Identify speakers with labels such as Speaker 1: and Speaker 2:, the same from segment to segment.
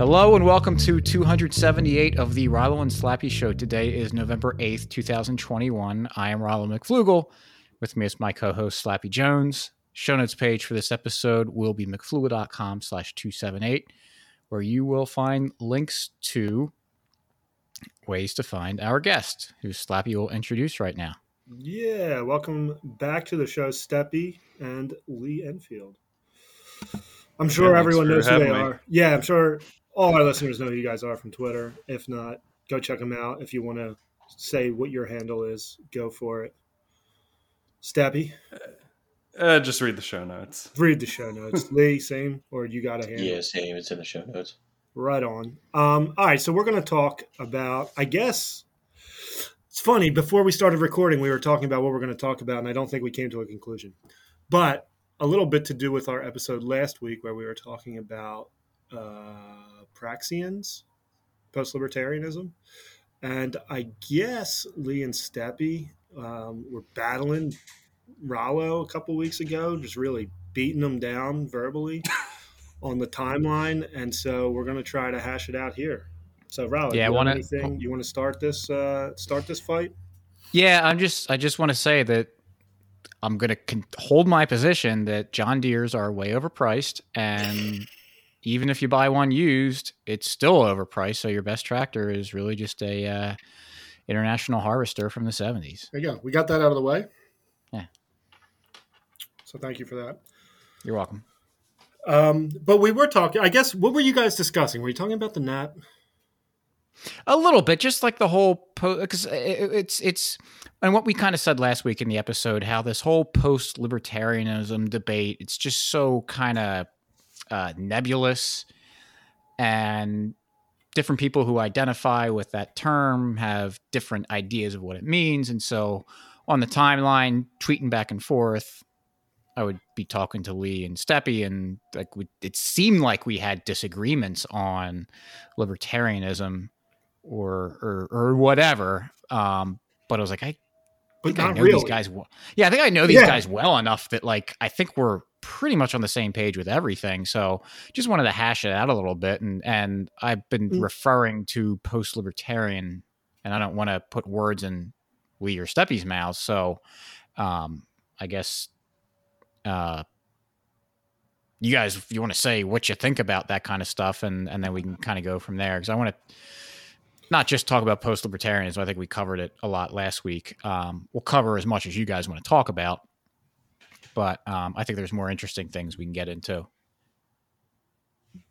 Speaker 1: Hello and welcome to 278 of the Rollo and Slappy Show. Today is November 8th, 2021. I am Rollo McFloogle. With me is my co-host Slappy Jones. Show notes page for this episode will be mcfloogle.com slash 278, where you will find links to ways to find our guest, who Slappy will introduce right now.
Speaker 2: Yeah, welcome back to the show, Steppy and Lee Enfield. I'm sure
Speaker 3: Yeah,
Speaker 2: everyone knows who they
Speaker 3: me.
Speaker 2: are. Yeah, I'm sure all our listeners know who you guys are from Twitter. If not, go check them out. If you want to say what your handle is, go for it. Stabby.
Speaker 3: Uh, just read the show notes.
Speaker 2: read the show notes. Lee, same, or you got a handle?
Speaker 4: Yeah, same. It's in the show notes.
Speaker 2: Right on. Um, all right, so we're going to talk about, I guess, it's funny. Before we started recording, we were talking about what we're going to talk about, and I don't think we came to a conclusion. But a little bit to do with our episode last week where we were talking about uh, Praxians, post libertarianism. And I guess Lee and Steppy um, were battling Rollo a couple weeks ago, just really beating them down verbally on the timeline, and so we're going to try to hash it out here. So, Rollo,
Speaker 1: Yeah,
Speaker 2: you
Speaker 1: wanna-
Speaker 2: anything? You want to start this? Uh, start this fight?
Speaker 1: Yeah, I'm just I just want to say that I'm going to con- hold my position that John Deere's are way overpriced and even if you buy one used, it's still overpriced, so your best tractor is really just a uh, international harvester from the 70s.
Speaker 2: There you go. We got that out of the way.
Speaker 1: Yeah.
Speaker 2: So, thank you for that.
Speaker 1: You're welcome.
Speaker 2: Um, but we were talking. I guess what were you guys discussing? Were you talking about the NAP?
Speaker 1: A little bit, just like the whole because it's it's and what we kind of said last week in the episode, how this whole post libertarianism debate, it's just so kind of uh, nebulous, and different people who identify with that term have different ideas of what it means, and so on the timeline, tweeting back and forth. I would be talking to Lee and Steppy, and like we, it seemed like we had disagreements on libertarianism or or, or whatever. Um, but I was like, I
Speaker 2: But
Speaker 1: think I know
Speaker 2: really.
Speaker 1: these guys. Well. Yeah, I think I know these
Speaker 2: Yeah.
Speaker 1: guys well enough that like I think we're pretty much on the same page with everything. So just wanted to hash it out a little bit, and and I've been
Speaker 2: Mm.
Speaker 1: referring to post libertarian, and I don't want to put words in Lee or Steppy's mouths. So um, I guess. Uh, you guys, if you want to say what you think about that kind of stuff, and and then we can kind of go from there because I want to not just talk about post libertarianism. I think we covered it a lot last week. Um, we'll cover as much as you guys want to talk about, but um, I think there's more interesting things we can get into.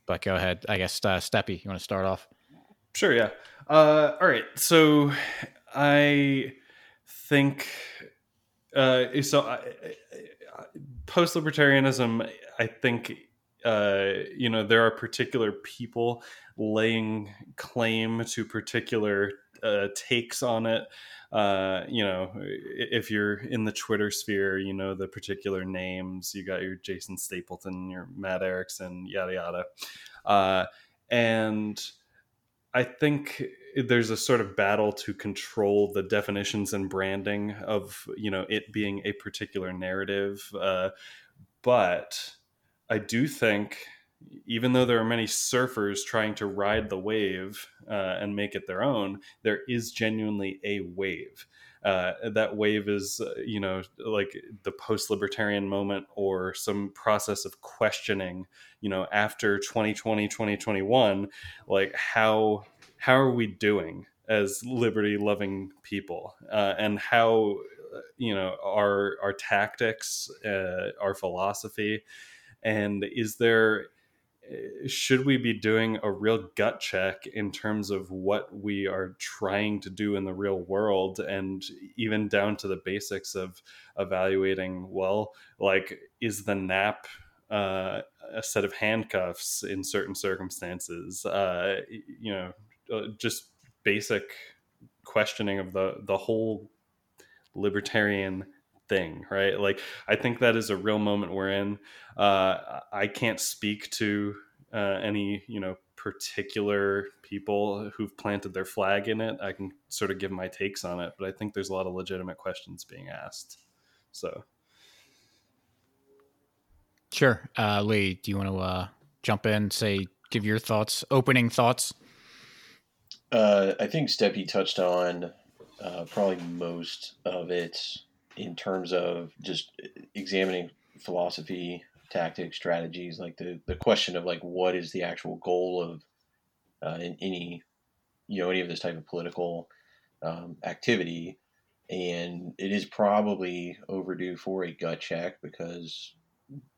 Speaker 1: But go ahead. I guess uh, Steppy, you want to start off?
Speaker 3: Sure, yeah. Uh, all right. So I think uh, so. I, Post libertarianism, I think uh, you know there are particular people laying claim to particular uh, takes on it. Uh, you know, if you're in the Twitter sphere, you know the particular names. You got your Jason Stapleton, your Matt Erickson, yada yada, uh, and I think there's a sort of battle to control the definitions and branding of you know it being a particular narrative, uh, but I do think even though there are many surfers trying to ride the wave uh, and make it their own, there is genuinely a wave. Uh, that wave is, uh, you know, like the post-libertarian moment or some process of questioning, you know, after 2020, 2021, like how how are we doing as liberty-loving people, uh, and how, uh, you know, our our tactics, uh, our philosophy, and is there should we be doing a real gut check in terms of what we are trying to do in the real world and even down to the basics of evaluating well like is the nap uh, a set of handcuffs in certain circumstances uh, you know uh, just basic questioning of the the whole libertarian thing right? Like i think that is a real moment we're in. Uh, i can't speak to uh, any you know particular people who've planted their flag in it i can sort of give my takes on it but i think there's a lot of legitimate questions being asked so
Speaker 1: Sure. Uh, Lee, do you want to uh, jump in, say give your thoughts, opening thoughts.
Speaker 4: Uh, I think Steppy touched on uh, probably most of it in terms of just examining philosophy, tactics, strategies, like the, the question of like what is the actual goal of uh, in any you know any of this type of political um, activity, and it is probably overdue for a gut check because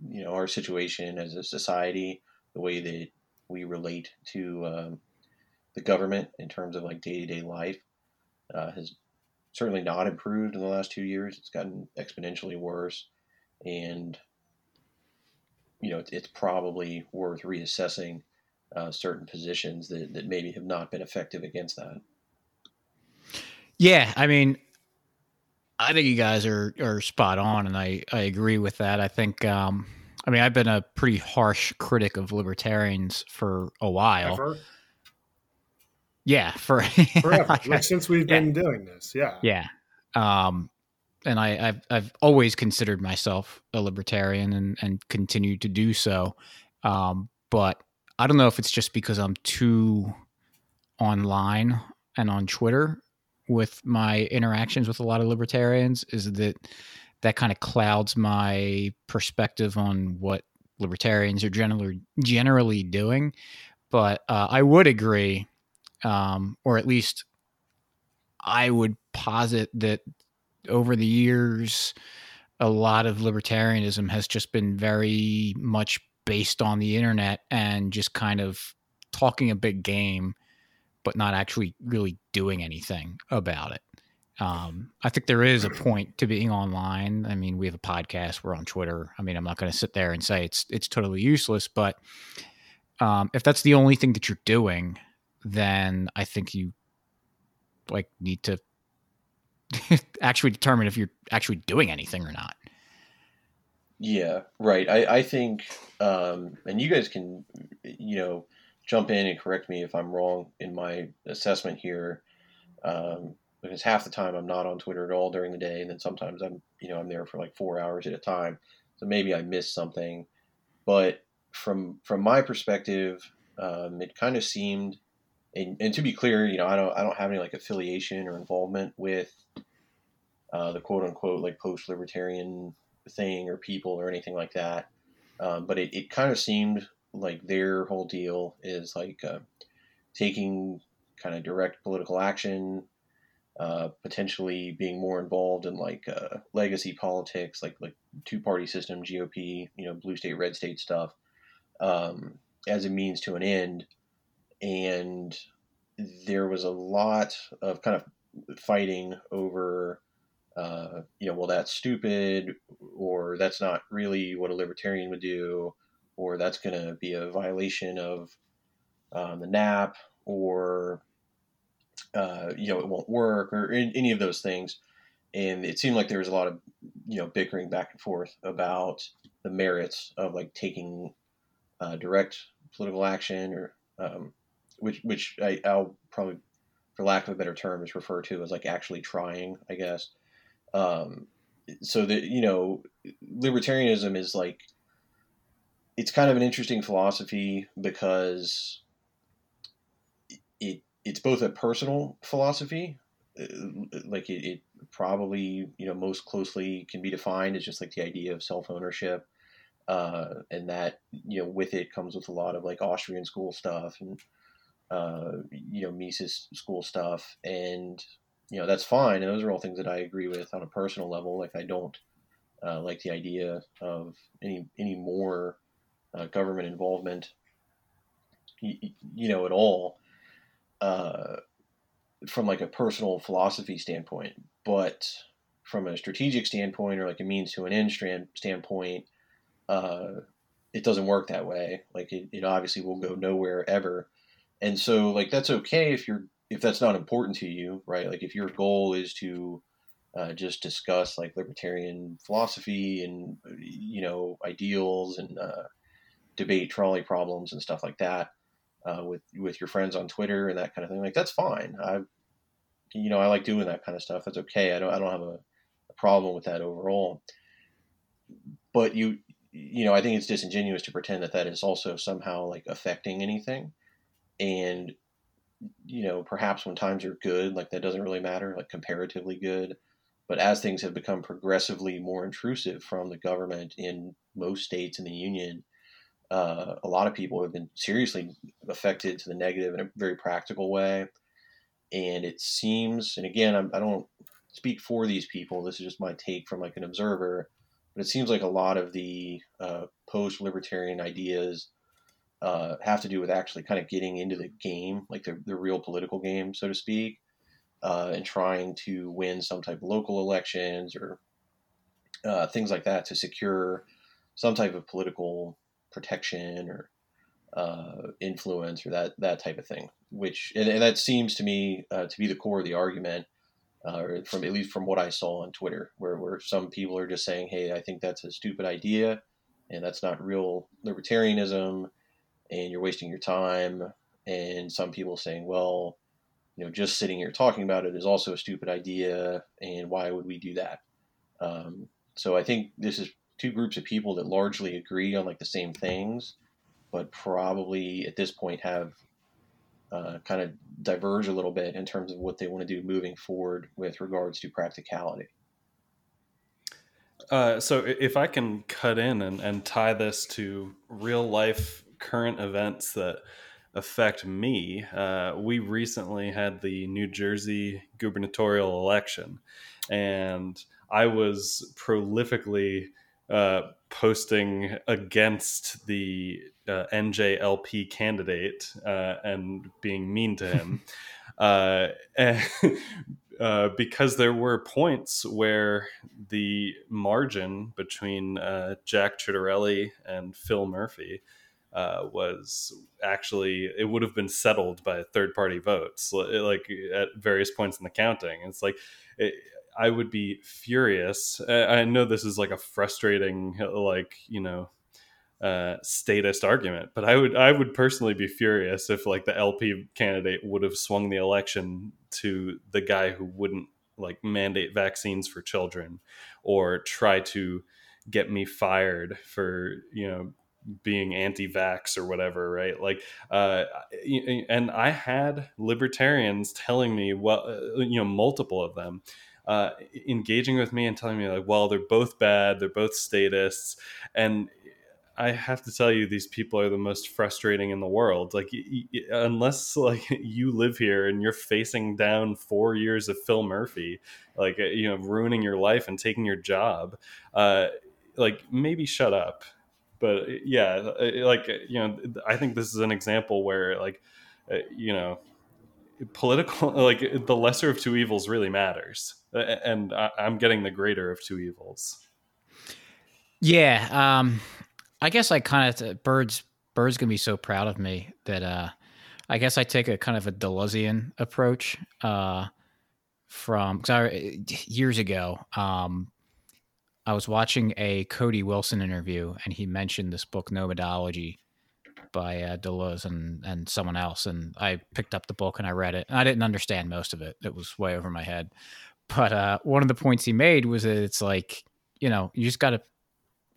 Speaker 4: you know our situation as a society, the way that we relate to um, the government in terms of like day to day life uh, has certainly not improved in the last two years. It's gotten exponentially worse, and you know it's, it's probably worth reassessing uh, certain positions that, that maybe have not been effective against that.
Speaker 1: Yeah, I mean, I think you guys are are spot on, and I I agree with that. I think. Um, I mean, I've been a pretty harsh critic of libertarians for a while.
Speaker 2: Ever?
Speaker 1: Yeah, for
Speaker 2: forever, like since we've been doing this. Yeah,
Speaker 1: yeah. Um, and I, have I've always considered myself a libertarian and and continue to do so. Um, but I don't know if it's just because I'm too online and on Twitter with my interactions with a lot of libertarians. Is that that kind of clouds my perspective on what libertarians are generally generally doing. But uh, I would agree, um, or at least I would posit that over the years, a lot of libertarianism has just been very much based on the internet and just kind of talking a big game, but not actually really doing anything about it. Um, I think there is a point to being online. I mean, we have a podcast, we're on Twitter. I mean, I'm not going to sit there and say it's it's totally useless, but um, if that's the only thing that you're doing, then I think you like need to actually determine if you're actually doing anything or not.
Speaker 4: Yeah, right. I, I think, um, and you guys can, you know, jump in and correct me if I'm wrong in my assessment here. Um, because half the time I'm not on Twitter at all during the day, and then sometimes I'm, you know, I'm there for like four hours at a time. So maybe I missed something, but from from my perspective, um, it kind of seemed, and, and to be clear, you know, I don't I don't have any like affiliation or involvement with uh, the quote unquote like post libertarian thing or people or anything like that. Um, but it, it kind of seemed like their whole deal is like uh, taking kind of direct political action, uh, potentially being more involved in like uh, legacy politics, like like two party system, GOP, you know, blue state, red state stuff, um, as a means to an end. And there was a lot of kind of fighting over uh, you know, well, that's stupid, or that's not really what a libertarian would do, or that's going to be a violation of um, the NAP, or uh, you know, it won't work, or any of those things. And it seemed like there was a lot of you know bickering back and forth about the merits of like taking uh, direct political action, or um, which which I, I'll probably, for lack of a better term, is referred to as like actually trying, I guess. Um, so that you know, libertarianism is like it's kind of an interesting philosophy because it it's both a personal philosophy, uh, like it, it probably you know most closely can be defined as just like the idea of self ownership. Uh, and that you know with it comes with a lot of like Austrian school stuff and uh, you know Mises school stuff, and you know that's fine, and those are all things that I agree with on a personal level. Like I don't uh, like the idea of any any more uh, government involvement, you, you, know, at all, uh, from like a personal philosophy standpoint. But from a strategic standpoint, or like a means to an end strand standpoint, uh, it doesn't work that way. Like it, it obviously will go nowhere ever. And so, like that's okay if you're if that's not important to you, right? Like if your goal is to uh, just discuss like libertarian philosophy and you know ideals and uh, debate trolley problems and stuff like that uh, with with your friends on Twitter and that kind of thing, like that's fine. I, you know, I like doing that kind of stuff. That's okay. I don't I don't have a, a problem with that overall. But you you know, I think it's disingenuous to pretend that that is also somehow like affecting anything. And, you know, perhaps when times are good, like that doesn't really matter, like comparatively good. But as things have become progressively more intrusive from the government in most states in the union, uh, a lot of people have been seriously affected to the negative in a very practical way. And it seems, and again, I'm, I do not speak for these people. This is just my take from like an observer but it seems like a lot of the uh, post-libertarian ideas uh, have to do with actually kind of getting into the game, like the, the real political game, so to speak, uh, and trying to win some type of local elections or uh, things like that to secure some type of political protection or uh, influence or that that type of thing. Which and, and that seems to me uh, to be the core of the argument uh, from at least from what I saw on Twitter, where, where some people are just saying, "Hey, I think that's a stupid idea, and that's not real libertarianism, and you're wasting your time." And some people saying, "Well, you know, just sitting here talking about it is also a stupid idea, and why would we do that?" Um, so I think this is two groups of people that largely agree on like the same things, but probably at this point have uh, kind of diverge a little bit in terms of what they want to do moving forward with regards to practicality.
Speaker 3: Uh, so if I can cut in and, and tie this to real life current events that affect me, uh, we recently had the New Jersey gubernatorial election, and I was prolifically uh, posting against the uh, NJLP candidate uh, and being mean to him. uh, and, uh, because there were points where the margin between uh, Jack Ciattarelli and Phil Murphy uh, was actually it would have been settled by third party votes like at various points in the counting it's like it, i would be furious i know this is like a frustrating like you know uh, statist argument. But I would I would personally be furious if like the LP candidate would have swung the election to the guy who wouldn't like mandate vaccines for children or try to get me fired for you know being anti-vax or whatever right like uh and i had libertarians telling me well uh, you know multiple of them uh, engaging with me and telling me like well they're both bad they're both statists and I have to tell you, these people are the most frustrating in the world. Like, unless like you live here and you're facing down four years of Phil Murphy, like uh, you know, ruining your life and taking your job, uh, like maybe shut up. But uh, yeah, uh, like you know, I think this is an example where like you know, political like the lesser of two evils really matters, and I'm getting the greater of two evils.
Speaker 1: Yeah. Um I guess I kind of birds birds gonna be so proud of me that uh, I guess I take a kind of a Deleuzean approach uh, from because I, years ago um, I was watching a Cody Wilson interview and he mentioned this book Nomadology by uh, Deleuze and and someone else and I picked up the book and I read it and I didn't understand most of it it was way over my head but uh, one of the points he made was that it's like you know you just got to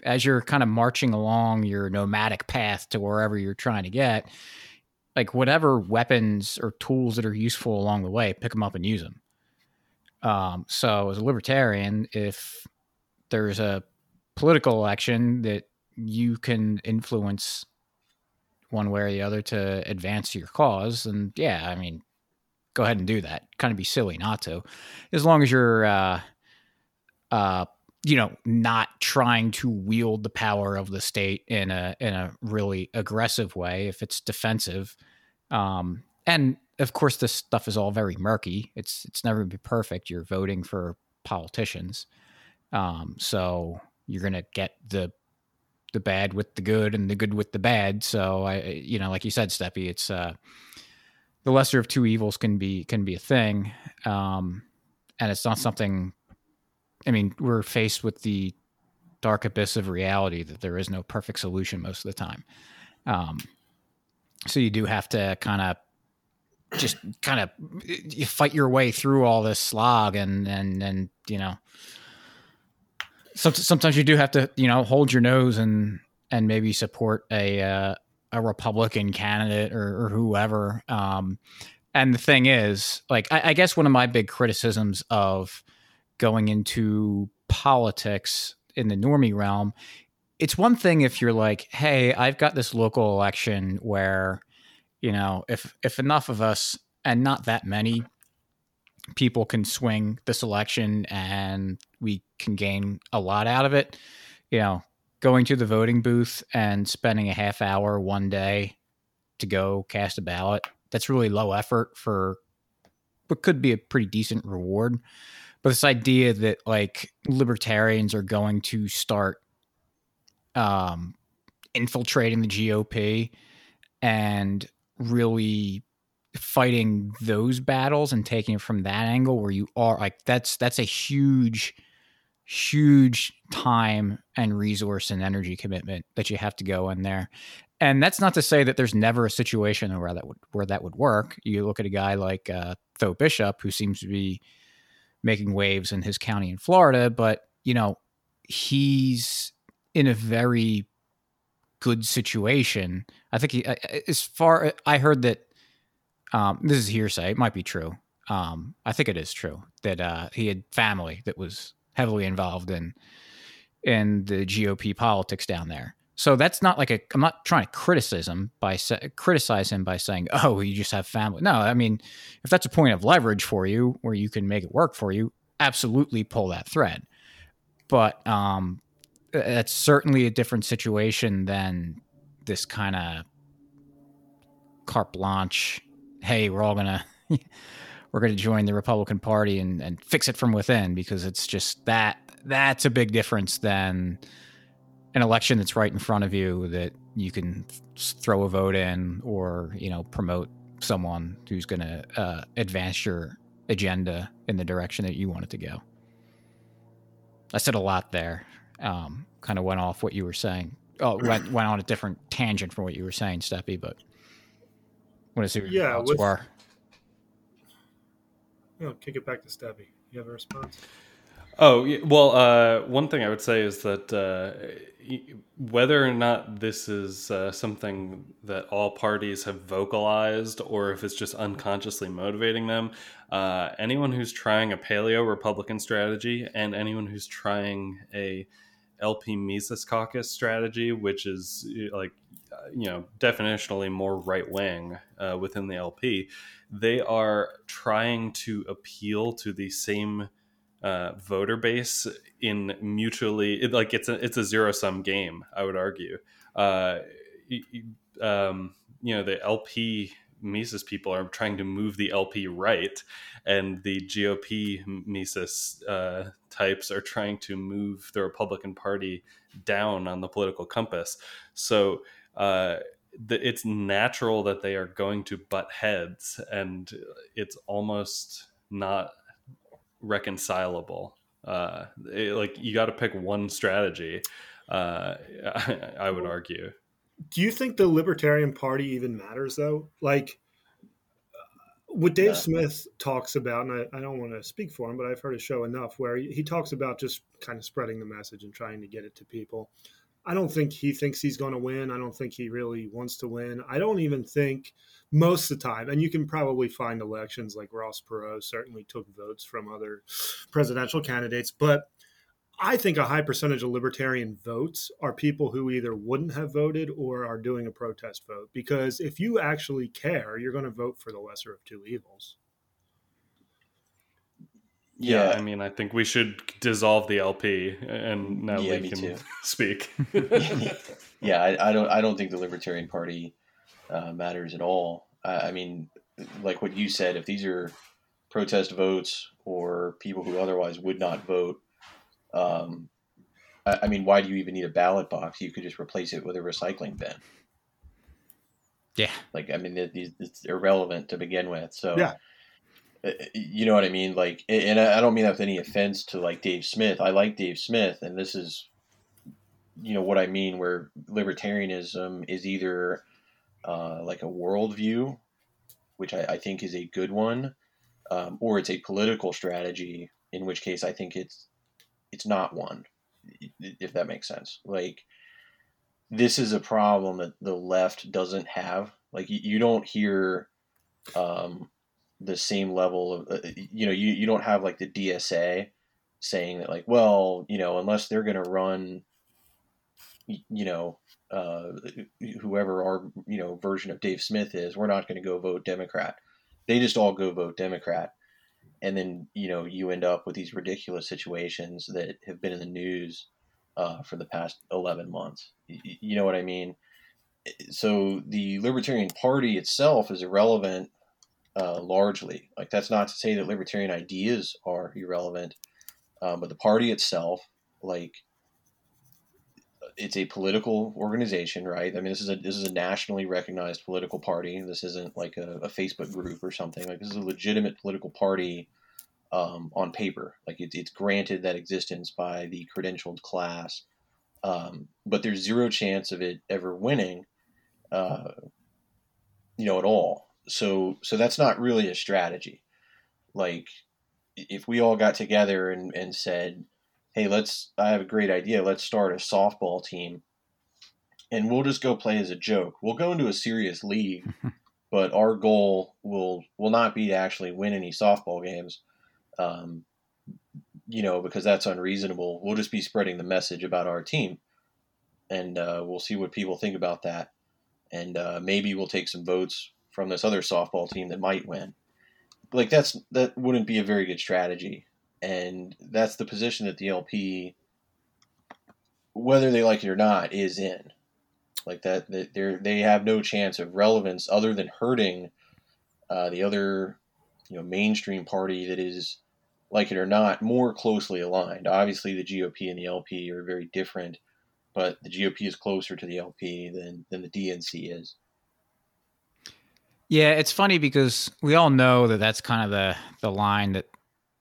Speaker 1: as you're kind of marching along your nomadic path to wherever you're trying to get, like whatever weapons or tools that are useful along the way, pick them up and use them. Um, so as a libertarian, if there's a political election that you can influence one way or the other to advance your cause, and yeah, I mean, go ahead and do that. Kind of be silly not to, as long as you're uh, uh, you know, not trying to wield the power of the state in a in a really aggressive way if it's defensive. Um, and of course, this stuff is all very murky. It's it's never be perfect. You're voting for politicians, um, so you're gonna get the the bad with the good and the good with the bad. So I, you know, like you said, Steppy, it's uh, the lesser of two evils can be can be a thing, um, and it's not something I mean, we're faced with the dark abyss of reality that there is no perfect solution most of the time. Um, so you do have to kind of just kind of you fight your way through all this slog and and and you know So, sometimes you do have to, you know, hold your nose and and maybe support a uh, a Republican candidate or, or whoever. Um, and the thing is, like, I, I guess one of my big criticisms of going into politics in the normie realm, it's one thing if you're like, hey, I've got this local election where, you know, if if enough of us and not that many people can swing this election and we can gain a lot out of it, you know, going to the voting booth and spending a half hour one day to go cast a ballot, that's really low effort for what could be a pretty decent reward. But this idea that like libertarians are going to start um, infiltrating the GOP and really fighting those battles and taking it from that angle where you are like that's that's a huge huge time and resource and energy commitment that you have to go in there and that's not to say that there's never a situation where that would where that would work you look at a guy like uh, Tho Bishop who seems to be making waves in his county in Florida but you know he's in a very good situation i think he as far i heard that um, this is hearsay. It might be true. Um, I think it is true that uh, he had family that was heavily involved in in the GOP politics down there. So that's not like a. I'm not trying to criticize him by criticize him by saying, "Oh, you just have family." No, I mean, if that's a point of leverage for you, where you can make it work for you, absolutely pull that thread. But um, that's certainly a different situation than this kind of carte blanche hey, we're all gonna we're gonna join the Republican Party and, and fix it from within because it's just that that's a big difference than an election that's right in front of you that you can throw a vote in or you know promote someone who's going to uh, advance your agenda in the direction that you want it to go. I said a lot there. Um, kind of went off what you were saying. Oh, went went on a different tangent from what you were saying, Steppy. But want to see what your yeah, thoughts with, were.
Speaker 2: Oh, kick it back to Stubby. You have a response?
Speaker 3: Oh well, uh, one thing I would say is that uh, whether or not this is uh, something that all parties have vocalized, or if it's just unconsciously motivating them, uh, anyone who's trying a paleo Republican strategy and anyone who's trying a LP Mises caucus strategy, which is like you know definitionally more right wing uh, within the LP, they are trying to appeal to the same uh, voter base in mutually it, like it's a it's a zero sum game. I would argue. Uh, um, you know the LP Mises people are trying to move the LP right, and the GOP Mises uh, types are trying to move the Republican Party down on the political compass. So uh, the, it's natural that they are going to butt heads, and it's almost not reconcilable. Uh, it, like you got to pick one strategy. Uh, I, I would argue.
Speaker 2: Do you think the Libertarian Party even matters, though? Like, what Dave yeah. Smith talks about, and I, I, don't want to speak for him, but I've heard a show enough where he, he, talks about just kind of spreading the message and trying to get it to people. I don't think he thinks he's going to win. I don't think he really wants to win. I don't even think most of the time, and you can probably find elections like Ross Perot certainly took votes from other presidential candidates, but I think a high percentage of libertarian votes are people who either wouldn't have voted or are doing a protest vote. Because if you actually care, you're going to vote for the lesser of two evils.
Speaker 3: Yeah, I mean, I think we should dissolve the LP, and now yeah, we can too. speak.
Speaker 4: yeah, I, I, don't. I don't think the Libertarian Party uh, matters at all. I, I mean, like what you said, if these are protest votes or people who otherwise would not vote, um, I, I mean, why do you even need a ballot box? You could just replace it with a recycling bin.
Speaker 1: Yeah,
Speaker 4: like I mean, it, it's irrelevant to begin with. So
Speaker 2: yeah
Speaker 4: uh, you know what I mean? Like, and I don't mean that with any offense to like Dave Smith. I like Dave Smith, and this is, you know, what I mean. Where libertarianism is either uh, like a worldview, which I, I, think is a good one, um, or it's a political strategy. In which case, I think it's it's not one. if that makes sense. Like this is a problem that the left doesn't have. Like you, don't hear um, the same level of uh, you know you, you don't have like the DSA saying that like well you know unless they're going to run you know uh, whoever our you know version of Dave Smith is we're not going to go vote Democrat. They just all go vote Democrat and then you know you end up with these ridiculous situations that have been in the news uh, for the past 11 months. You, you know what i mean? So the libertarian party itself is irrelevant uh, largely. Like that's not to say that libertarian ideas are irrelevant um, but the party itself like it's a political organization, right? I mean, this is a this is a nationally recognized political party. This isn't like a, a Facebook group or something. Like this is a legitimate political party um, on paper. Like it, it's granted that existence by the credentialed class, um, but there's zero chance of it ever winning, uh, you know, at all. So so that's not really a strategy. Like if we all got together and, and said hey, let's, I have a great idea. Let's start a softball team and we'll just go play as a joke. We'll go into a serious league, but our goal will, will not be to actually win any softball games. Um, you know, because that's unreasonable. We'll just be spreading the message about our team and uh, we'll see what people think about that. And uh, maybe we'll take some votes from this other softball team that might win. Like that's that wouldn't be a very good strategy and that's the position that the LP, whether they like it or not, is in. Like that, that they they have no chance of relevance other than hurting uh, the other, you know, mainstream party that is, like it or not, more closely aligned. Obviously, the GOP and the LP are very different, but the GOP is closer to the LP than than the DNC is.
Speaker 1: Yeah, it's funny because we all know that that's kind of the the line that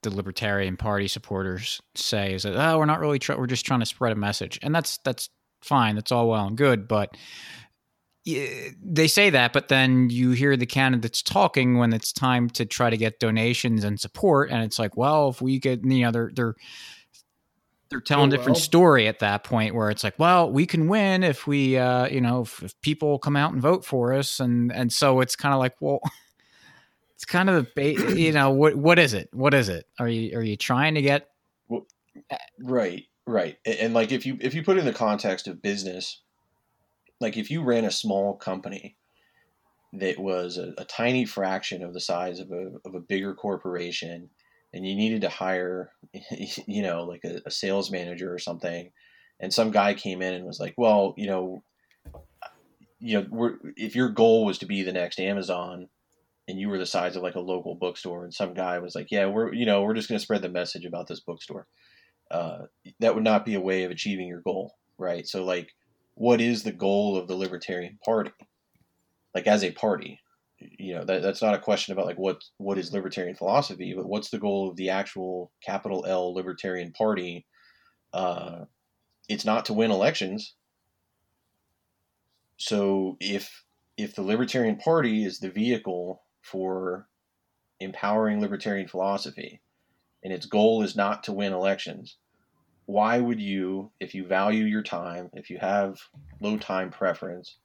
Speaker 1: the Libertarian Party supporters say is that oh we're not really try- we're just trying to spread a message. And that's that's fine that's all well and good but they say that but then you hear the candidates talking when it's time to try to get donations and support and it's like well if we get you know they're they're they're telling oh, different story at that point where it's like well we can win if we uh you know if, if people come out and vote for us and and so it's kind of like well it's kind of a you know what what is it? What is it? Are you are you trying to get
Speaker 4: well, right, right, and, and like if you if you put in the context of business, like if you ran a small company that was a, a tiny fraction of the size of a of a bigger corporation, and you needed to hire, you know, like a, a sales manager or something, and some guy came in and was like, well, you know, you know, if your goal was to be the next Amazon, and you were the size of like a local bookstore and some guy was like yeah we're you know we're just going to spread the message about this bookstore. Uh, that would not be a way of achieving your goal right? So like what is the goal of the libertarian party? Like as a party you know that, that's not a question about like what what is libertarian philosophy but what's the goal of the actual capital l libertarian party? Uh, it's not to win elections. So if if the libertarian party is the vehicle for empowering libertarian philosophy and its goal is not to win elections, why would you, if you value your time, if you have low time preference,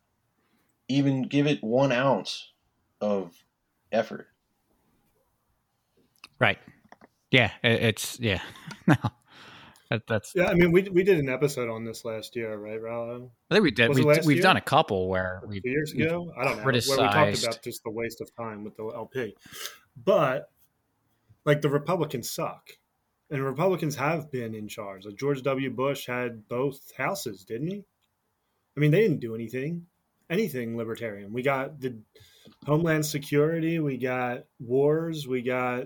Speaker 4: even give it one ounce of effort?
Speaker 1: Right. Yeah. It's, yeah. No. That, that's
Speaker 2: yeah. I mean, we we did an episode on this last year, right, Rollo?
Speaker 1: I think we did. We, have we've done a couple where we
Speaker 2: years ago. I don't know criticized. where we talked about just the waste of time with the LP, but like the Republicans suck, and Republicans have been in charge. Like George W. Bush had both houses, didn't he? I mean, they didn't do anything, anything libertarian. We got the Homeland Security, we got wars, we got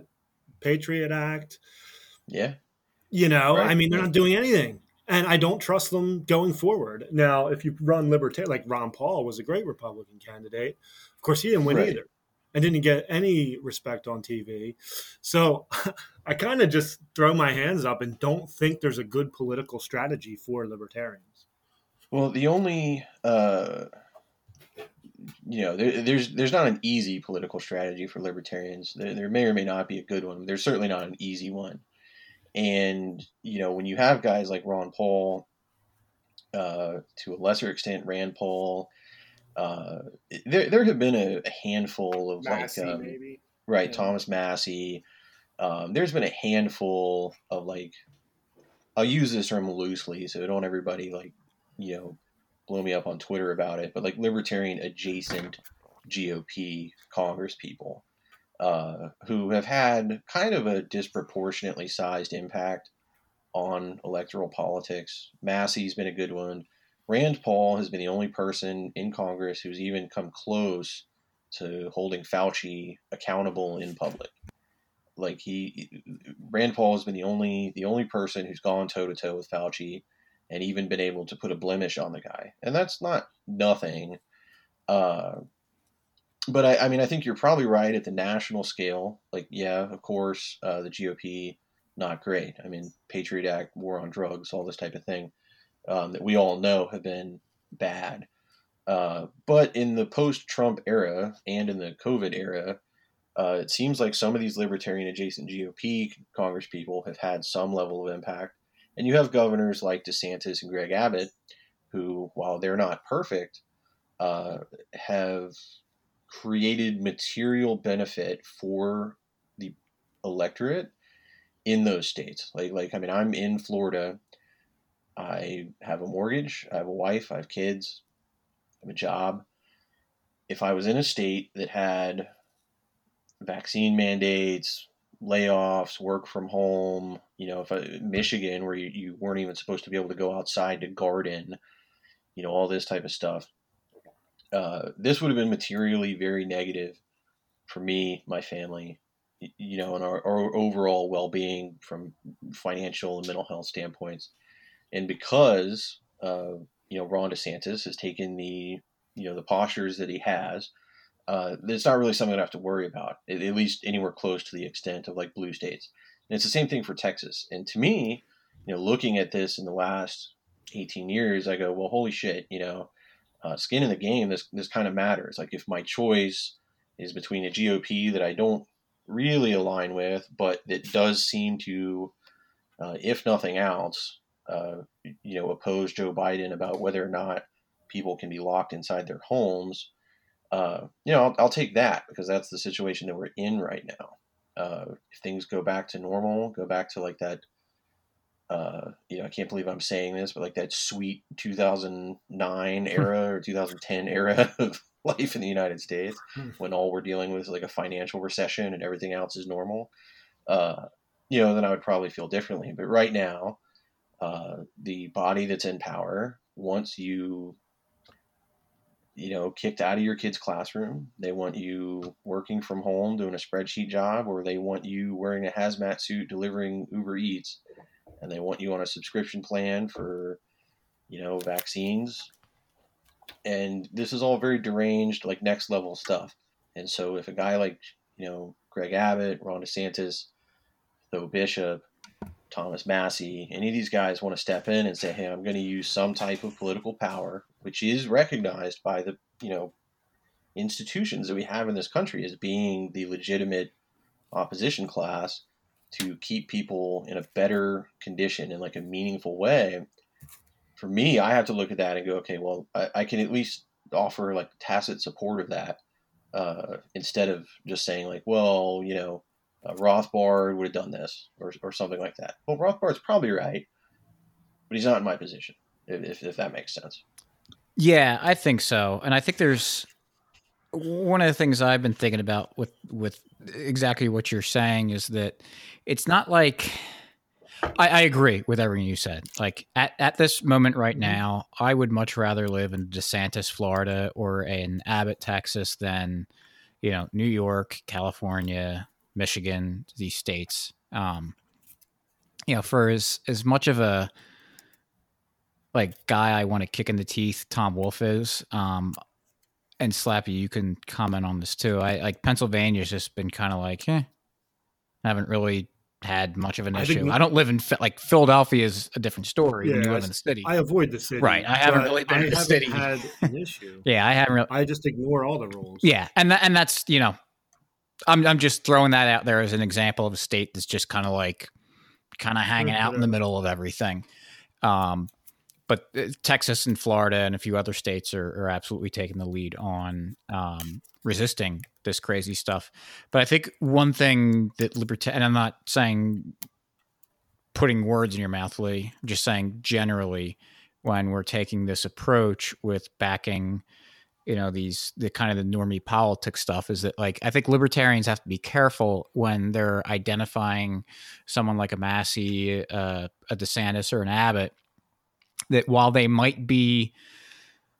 Speaker 2: Patriot Act.
Speaker 4: Yeah.
Speaker 2: You know, right. I mean, they're not doing anything. And I don't trust them going forward. Now, if you run libertarian, like Ron Paul was a great Republican candidate. Of course, he didn't win right. either and didn't get any respect on TV. So I kind of just throw my hands up and don't think there's a good political strategy for libertarians.
Speaker 4: Well, the only, uh, you know, there, there's there's not an easy political strategy for libertarians. There, there may or may not be a good one. There's certainly not an easy one And you know, when you have guys like Ron Paul, uh, to a lesser extent Rand Paul, uh, there there have been a, a handful of
Speaker 2: Massie,
Speaker 4: like um,
Speaker 2: maybe.
Speaker 4: right
Speaker 2: Yeah.
Speaker 4: Thomas Massie. Um, there's been a handful of like I'll use this term loosely, so don't everybody like you know blow me up on Twitter about it, but like libertarian adjacent GOP Congress people uh, who have had kind of a disproportionately sized impact on electoral politics. Massie's been a good one. Rand Paul has been the only person in Congress who's even come close to holding Fauci accountable in public. Like he, Rand Paul has been the only the only person who's gone toe to toe with Fauci, and even been able to put a blemish on the guy, and that's not nothing. Uh, but I, I mean, I think you're probably right at the national scale. Like, yeah, of course, uh, the GOP not great. I mean, Patriot Act, war on drugs, all this type of thing um, that we all know have been bad. Uh, but in the post-Trump era and in the COVID era, uh, it seems like some of these libertarian adjacent GOP Congress people have had some level of impact. And you have governors like DeSantis and Greg Abbott, who, while they're not perfect, uh, have created material benefit for the electorate in those states. Like, like I mean, I'm in Florida. I have a mortgage. I have a wife. I have kids. I have a job. If I was in a state that had vaccine mandates, layoffs, work from home, you know, if I, Michigan, where you, you weren't even supposed to be able to go outside to garden, you know, all this type of stuff. Uh, this would have been materially very negative for me, my family, you know, and our, our overall well being from financial and mental health standpoints. And because, uh, you know, Ron DeSantis has taken the, you know, the postures that he has, uh, it's not really something I have to worry about, at, at least anywhere close to the extent of like blue states. And it's the same thing for Texas. And to me, you know, looking at this in the last 18 years, I go, well, holy shit, you know, uh, skin in the game, this, this kind of matters. Like if my choice is between a GOP that I don't really align with, but that does seem to, uh, if nothing else, uh, you know, oppose Joe Biden about whether or not people can be locked inside their homes, uh, you know, I'll, I'll take that because that's the situation that we're in right now. Uh, if things go back to normal, go back to like that, uh, you know, I can't believe I'm saying this, but like that sweet 2009 era or 2010 era of life in the United States
Speaker 2: Hmm.
Speaker 4: when all we're dealing with is like a financial recession and everything else is normal, uh, you know, then I would probably feel differently. But right now, uh, the body that's in power once you you know kicked out of your kid's classroom they want you working from home doing a spreadsheet job or they want you wearing a hazmat suit delivering uber eats and they want you on a subscription plan for you know vaccines. And this is all very deranged like next level stuff. And so if a guy like you know greg abbott ron desantis Tho Bishop Thomas Massie, any of these guys want to step in and say, "Hey, I'm going to use some type of political power, which is recognized by the you know institutions that we have in this country as being the legitimate opposition class to keep people in a better condition in like a meaningful way." For me, I have to look at that and go, "Okay, well, I, I can at least offer like tacit support of that." Uh, instead of just saying like, well, you know, uh, Rothbard would have done this or, or something like that. Well, Rothbard's probably right, but he's not in my position, if, if, that makes sense.
Speaker 1: Yeah, I think so. And I think there's one of the things I've been thinking about with with exactly what you're saying is that it's not like I, I agree with everything you said. Like at, at this moment right now, I would much rather live in DeSantis, Florida, or in Abbott, Texas, than you know New York, California, Michigan, these states. Um, you know, for as as much of a like guy I want to kick in the teeth Tom Wolf is. Um, and Slappy, you can comment on this too. I like Pennsylvania's just been kind of like, eh, haven't really had much of an
Speaker 2: I
Speaker 1: issue.
Speaker 2: we-
Speaker 1: I don't live in like Philadelphia is a different story when you
Speaker 2: Yeah,
Speaker 1: live in the city.
Speaker 2: I avoid the city.
Speaker 1: Right, I haven't really been
Speaker 2: I
Speaker 1: in the city.
Speaker 2: had an issue.
Speaker 1: yeah, I haven't really.
Speaker 2: I just ignore all the rules.
Speaker 1: Yeah, and tha- and that's you know, I'm I'm just throwing that out there as an example of a state that's just kind of like kind of hanging out in the middle of everything. Um, but uh, Texas and Florida and a few other states are, are absolutely taking the lead on um, resisting this crazy stuff. But I think one thing that libertarian, and I'm not saying putting words in your mouth, Lee, I'm just saying generally when we're taking this approach with backing you know these the kind of the normie politics stuff is that like I think libertarians have to be careful when they're identifying someone like a Massie, uh, a DeSantis, or an Abbott that while they might be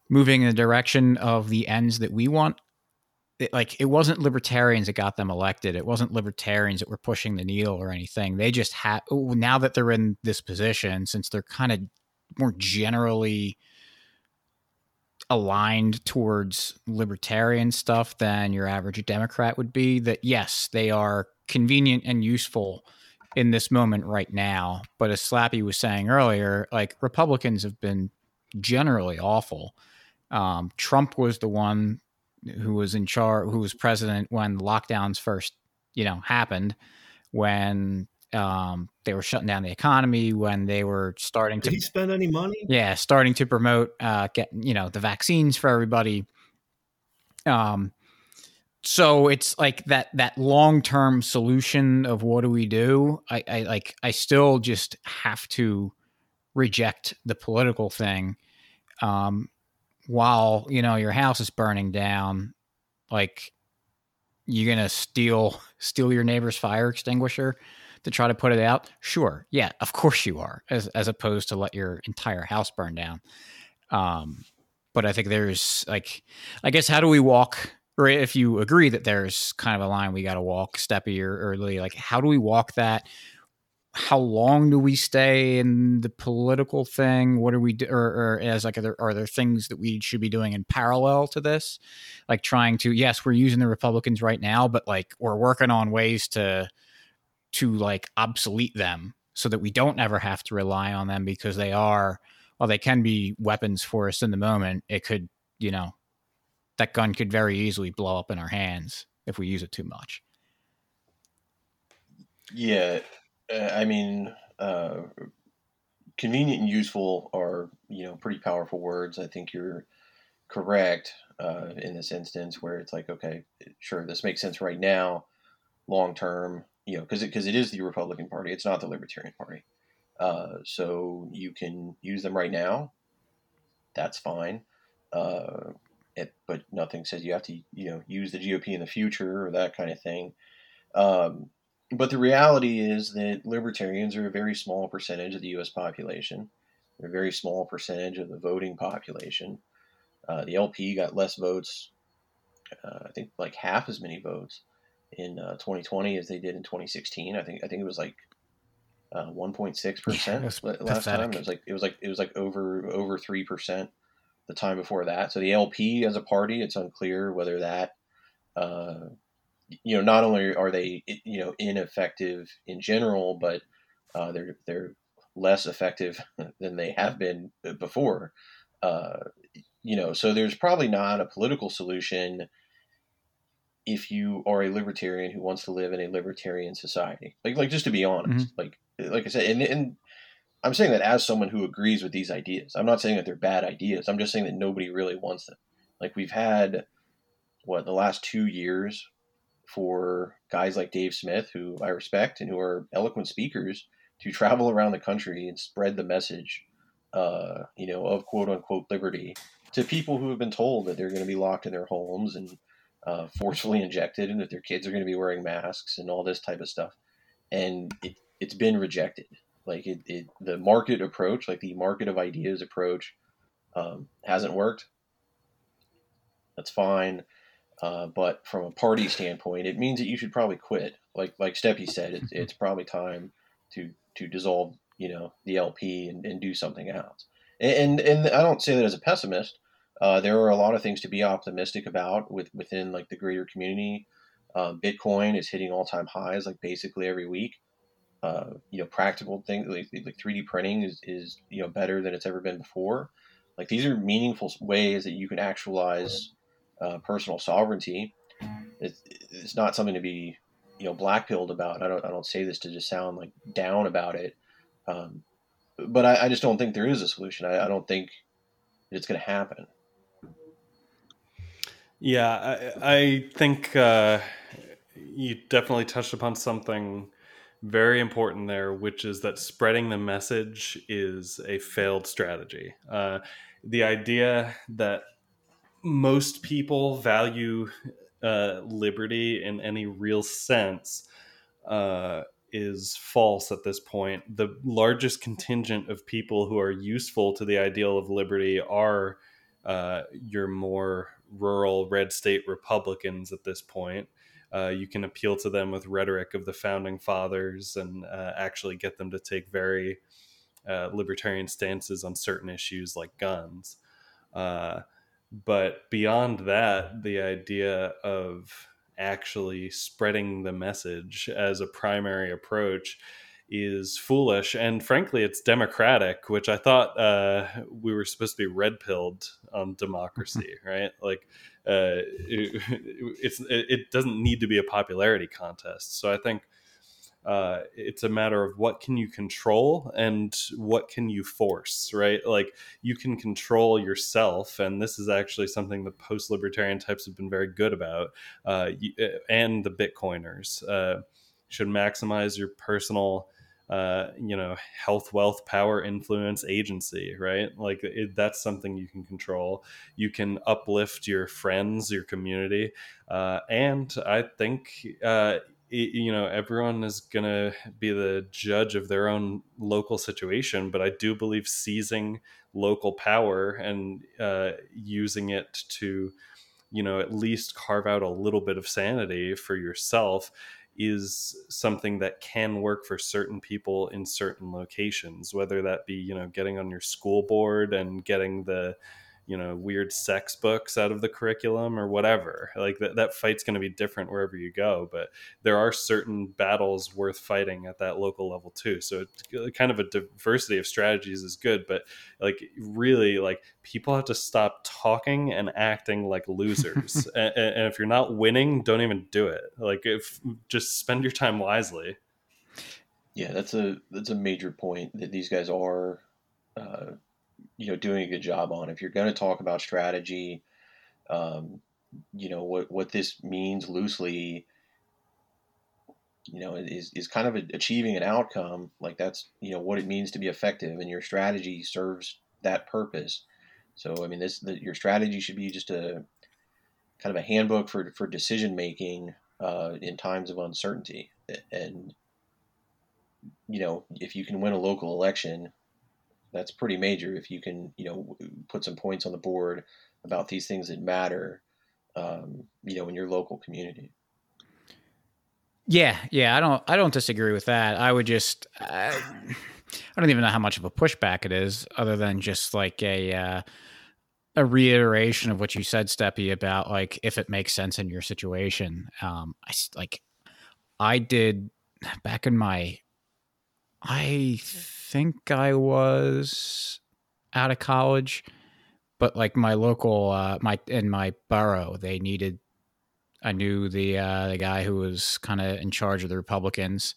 Speaker 1: moving in the direction of the ends that we want it, like it wasn't libertarians that got them elected. It wasn't libertarians that were pushing the needle or anything. They just had now that they're in this position since they're kind of more generally aligned towards libertarian stuff than your average democrat would be that yes they are convenient and useful in this moment right now. But as Slappy was saying earlier, like Republicans have been generally awful. Um, Trump was the one who was in charge, who was president when lockdowns first, you know, happened. When um, they were shutting down the economy, when they were starting
Speaker 2: Did
Speaker 1: to
Speaker 2: he spend any money?
Speaker 1: yeah, starting to promote uh, getting you know the vaccines for everybody. Um, so it's like that that long term solution of what do we do? I, I like i still just have to reject the political thing um while you know your house is burning down like you're gonna steal steal your neighbor's fire extinguisher to try to put it out? Sure. Yeah of course you are as as opposed to let your entire house burn down. Um but i think there's like i guess how do we walk or if you agree that there's kind of a line we got to walk, Steppy or, Lee, like how do we walk that? How long do we stay in the political thing? What are we do, or, or as like are there, are there things that we should be doing in parallel to this, like trying to yes, we're using the Republicans right now, but like we're working on ways to to like obsolete them so that we don't ever have to rely on them because they are while they can be weapons for us in the moment, it could you know that gun could very easily blow up in our hands if we use it too much.
Speaker 4: Yeah, uh, I mean, uh, convenient and useful are you know pretty powerful words. I think you're correct uh, in this instance where it's like, okay, sure, this makes sense right now, long term, you know, because because it, it is the Republican Party, it's not the Libertarian Party. Uh, so you can use them right now. That's fine. Uh, it, but nothing says you have to you know use the GOP in the future or that kind of thing. Um, but the reality is that libertarians are a very small percentage of the U.S. population. They're a very small percentage of the voting population. Uh, the LP got less votes, uh, I think like half as many votes in uh, 2020 as they did in 2016. I think I think it was like 1.6 uh, percent last pathetic. time. It was like it was like it was like over over three percent the time before that. So the LP as a party, it's unclear whether that, uh, you know, not only are they you know ineffective in general, but uh, they're they're less effective than they have been before. Uh, you know, so there's probably not a political solution if you are a libertarian who wants to live in a libertarian society. Like, like just to be honest, mm-hmm. like, like I said, and, and I'm saying that as someone who agrees with these ideas. I'm not saying that they're bad ideas. I'm just saying that nobody really wants them. Like we've had what the last two years for guys like Dave Smith, who I respect and who are eloquent speakers, to travel around the country and spread the message, uh, you know, of quote unquote liberty to people who have been told that they're going to be locked in their homes and uh, forcefully injected, and that their kids are going to be wearing masks and all this type of stuff. And it, it's been rejected. Like it, it, the market approach, like the market of ideas approach, um, hasn't worked. That's fine. Uh, but from a party standpoint, it means that you should probably quit. Like like Steppy said, it's, it's probably time to to dissolve, you know, the LP and, and do something else. And, and, and I don't say that as a pessimist. Uh, there are a lot of things to be optimistic about with within like the greater community. Uh, Bitcoin is hitting all time highs like basically every week uh, you know practical things like, like 3D printing is, is you know better than it's ever been before. Like these are meaningful ways that you can actualize uh, personal sovereignty. It's, it's not something to be you know blackpilled about. I don't I don't say this to just sound like down about it, um, but I, I, just don't think there is a solution. I, I don't think it's going to happen.
Speaker 3: Yeah, I, I think uh, you definitely touched upon something very important there, which is that spreading the message is a failed strategy. Uh, the idea that most people value uh, liberty in any real sense uh, is false at this point. The largest contingent of people who are useful to the ideal of liberty are uh, your more rural red state Republicans at this point. Uh, you can appeal to them with rhetoric of the founding fathers and uh, actually get them to take very uh, libertarian stances on certain issues like guns. Uh, but beyond that, the idea of actually spreading the message as a primary approach is foolish and frankly it's democratic which i thought uh, we were supposed to be red pilled on democracy right? Like uh, it, it's it doesn't need to be a popularity contest. So i think uh, it's a matter of what can you control and what can you force right? Like you can control yourself and this is actually something the post-libertarian types have been very good about uh, uh and the bitcoiners uh, should maximize your personal uh, you know health wealth power influence agency right? Like it, that's something you can control. You can uplift your friends your community uh, and i think uh, you know everyone is going to be the judge of their own local situation but i do believe seizing local power and uh, using it to you know at least carve out a little bit of sanity for yourself is something that can work for certain people in certain locations whether that be you know getting on your school board and getting the you know weird sex books out of the curriculum or whatever. Like that, that fight's going to be different wherever you go but there are certain battles worth fighting at that local level too. So kind of a diversity of strategies is good but like really like people have to stop talking and acting like losers. And, and if you're not winning don't even do it. Like if just spend your time wisely.
Speaker 4: Yeah that's a that's a major point that these guys are uh, you know doing a good job on. If you're going to talk about strategy, um, you know what what this means loosely, you know, is is kind of a, achieving an outcome. Like that's you know what it means to be effective, and your strategy serves that purpose. So I mean, this the, your strategy should be just a kind of a handbook for for decision making uh, in times of uncertainty, and you know if you can win a local election that's pretty major if you can you know put some points on the board about these things that matter um, you know in your local community.
Speaker 1: Yeah yeah i don't i don't disagree with that. I would just I, I don't even know how much of a pushback it is other than just like a uh, a reiteration of what you said steppy about like if it makes sense in your situation. Um i like i did back in my i think I was out of college, but like my local, uh, my in my borough, they needed. I knew the uh, the guy who was kind of in charge of the Republicans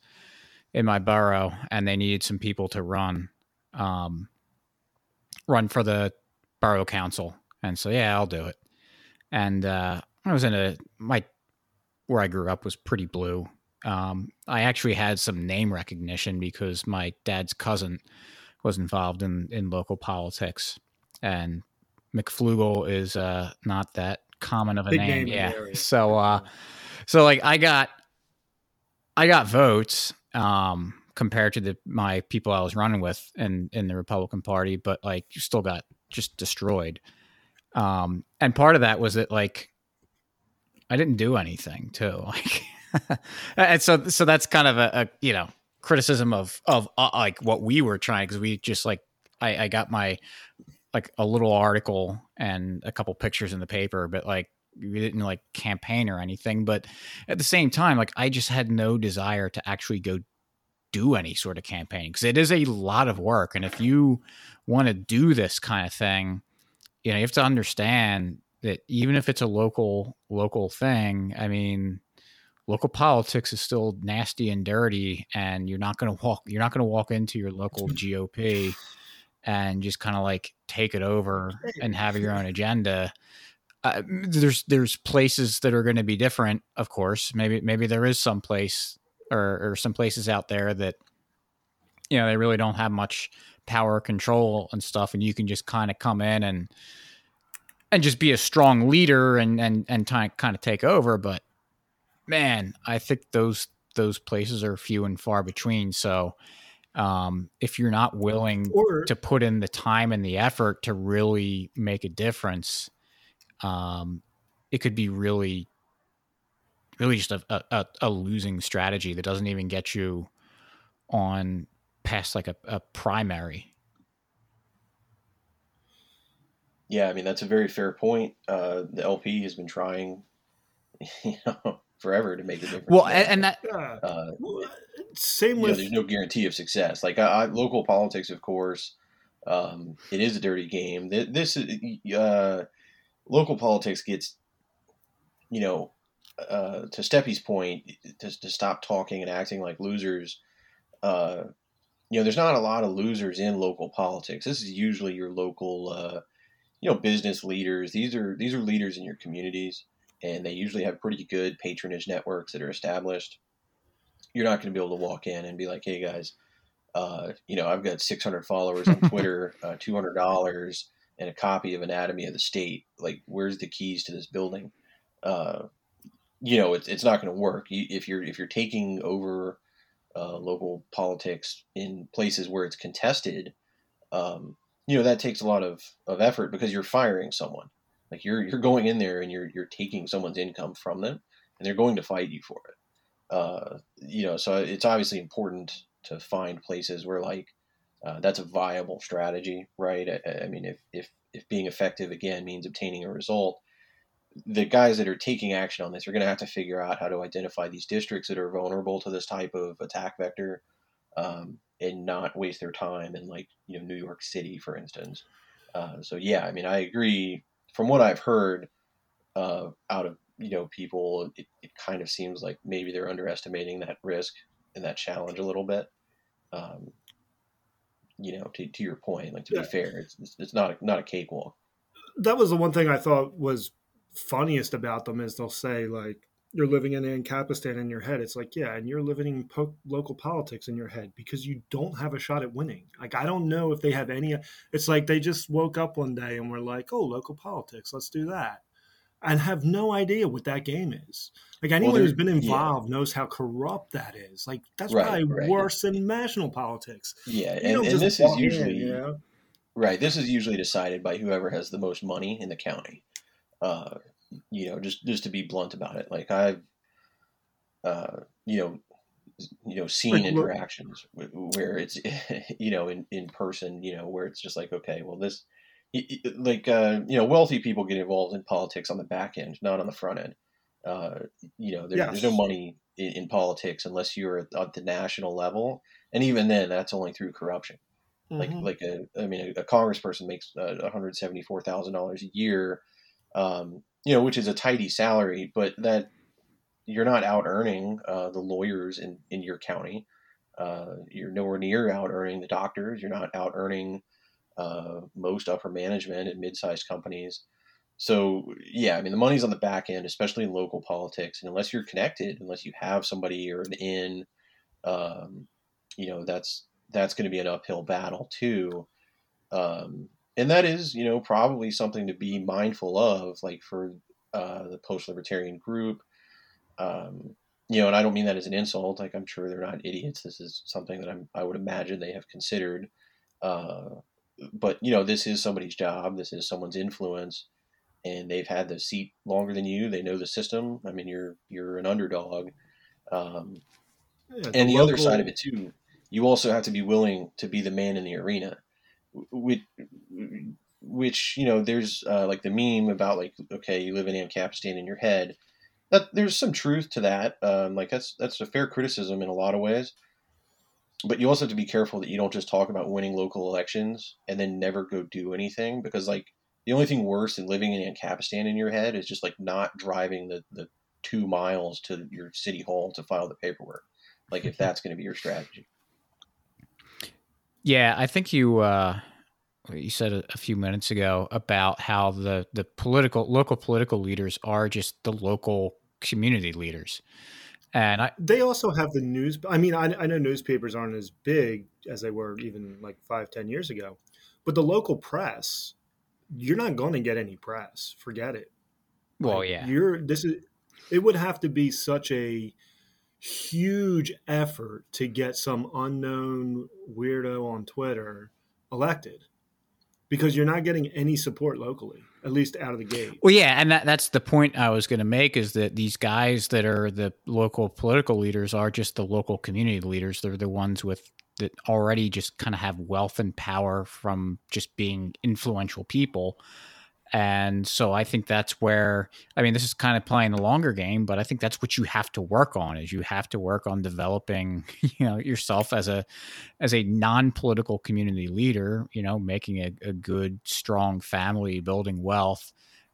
Speaker 1: in my borough, and they needed some people to run, um, run for the borough council. And so, yeah, I'll do it. And uh, I was in a my where I grew up was pretty blue, um, I actually had some name recognition because my dad's cousin was involved in, in local politics, and McFloogle is uh, not that common of a
Speaker 2: Big
Speaker 1: name.
Speaker 2: name
Speaker 1: yeah. So, uh, so like I got, I got votes um, compared to the my people I was running with in in the Republican Party, but like you still got just destroyed. Um, and part of that was that like I didn't do anything too. Like and so so that's kind of a, a you know criticism of of uh, like what we were trying because we just like I, I got my like a little article and a couple pictures in the paper, but like we didn't like campaign or anything. But at the same time, like I just had no desire to actually go do any sort of campaign because it is a lot of work. And if you want to do this kind of thing, you know, you have to understand that even if it's a local local thing, I mean, local politics is still nasty and dirty, and you're not going to walk. You're not going to walk into your local GOP and just kind of like take it over and have your own agenda. Uh, there's there's places that are going to be different, of course. Maybe maybe there is some place or, or some places out there that you know they really don't have much power control and stuff, and you can just kind of come in and and just be a strong leader and and and kind of take over. But man, I think those those places are few and far between. So um, if you're not willing or, to put in the time and the effort to really make a difference, um, it could be really, really just a, a, a, losing strategy that doesn't even get you on past like a, a primary.
Speaker 4: Yeah, I mean that's a very fair point. Uh, the LP has been trying, you know, forever to make a difference.
Speaker 1: Well, and, and that
Speaker 2: uh, same with
Speaker 4: know, there's no guarantee of success. Like I, I, local politics, of course, um, it is a dirty game. This uh, local politics gets, you know, uh, to Steppy's point, to, to stop talking and acting like losers. Uh, you know, there's not a lot of losers in local politics. This is usually your local, uh, you know, business leaders. These are these are leaders in your communities and they usually have pretty good patronage networks that are established. You're not going to be able to walk in and be like, "Hey guys, uh, you know, I've got 600 followers on Twitter, uh, $200, and a copy of Anatomy of the State. Like, where's the keys to this building?" Uh, you know, it's, it's not going to work if you're if you're taking over uh, local politics in places where it's contested. Um, you know, that takes a lot of, of effort because you're firing someone. Like you're you're going in there and you're you're taking someone's income from them, and they're going to fight you for it. Uh, you know, so it's obviously important to find places where like uh, that's a viable strategy, right? I, I, mean, if if if being effective again means obtaining a result, the guys that are taking action on this are going to have to figure out how to identify these districts that are vulnerable to this type of attack vector, um, and not waste their time in like you know New York City, for instance. Uh, so yeah, I mean, I agree from what I've heard uh, out of you know people, it, it, kind of seems like maybe they're underestimating that risk and that challenge a little bit. Um, you know, to, to your point, like to yeah. be fair, it's, it's not a, not a cakewalk.
Speaker 2: That was the one thing I thought was funniest about them is they'll say like you're living in Ancapistan in your head. It's like, yeah, and you're living in po- local politics in your head because you don't have a shot at winning. Like, I don't know if they have any. It's like they just woke up one day and were like, oh, local politics, let's do that. And have no idea what that game is. Like anyone well, who's been involved yeah. knows how corrupt that is. Like that's right, probably right. worse than national politics.
Speaker 4: Yeah, and, and this is usually in, you know? right. This is usually decided by whoever has the most money in the county. Uh, you know, just just to be blunt about it, like I've, uh, you know, you know, seen interactions where it's, you know, in in person, you know, where it's just like, okay, well, this, like, uh, you know, wealthy people get involved in politics on the back end, not on the front end. Uh, you know, there, yes. there's no money in, in, politics unless you're at, at, the national level, and even then, that's only through corruption. Mm-hmm. Like, like a, I mean, a, a congressperson makes uh, one hundred seventy four thousand dollars a year. Um, you know, which is a tidy salary, but that you're not out earning uh, the lawyers in, in your county. Uh, you're nowhere near out earning the doctors. You're not out earning uh, most upper management at mid-sized companies. So yeah, I mean the money's on the back end, especially in local politics, and unless you're connected, unless you have somebody or an in, um, you know that's that's going to be an uphill battle too. Um, and that is you know probably something to be mindful of like for uh, the post-libertarian group. Um, you know and i don't mean that as an insult like i'm sure they're not idiots. This is something that I'm, i would imagine they have considered. Uh, but you know this is somebody's job. This is someone's influence. And they've had the seat longer than you. They know the system. I mean you're you're an underdog. Um, yeah, and the local... other side of it too you also have to be willing to be the man in the arena which, which you know, there's uh, like the meme about like, okay, you live in Ancapistan in your head. That there's some truth to that. Um, like that's that's a fair criticism in a lot of ways. But you also have to be careful that you don't just talk about winning local elections and then never go do anything because like the only thing worse than living in Ancapistan in your head is just like not driving the, the two miles to your city hall to file the paperwork. Like if that's going to be your strategy.
Speaker 1: Yeah, I think you uh, you said a, a, few minutes ago about how the the political local political leaders are just the local community leaders. And I,
Speaker 2: they also have the news. I mean, I, I know newspapers aren't as big as they were even like five, ten years ago, but the local press, you're not going to get any press. Forget it.
Speaker 1: Well, like, yeah,
Speaker 2: you're this is. It would have to be such a huge effort to get some unknown weirdo on Twitter elected because you're not getting any support locally, at least out of the gate.
Speaker 1: Well, yeah, and that, that's the point I was going to make is that these guys that are the local political leaders are just the local community leaders. They're the ones with that already just kind of have wealth and power from just being influential people and so I think that's where I mean this is kind of playing the longer game, but I think that's what you have to work on is you have to work on developing, you know, yourself as a as a non-political community leader, you know, making a, a good, strong family, building wealth,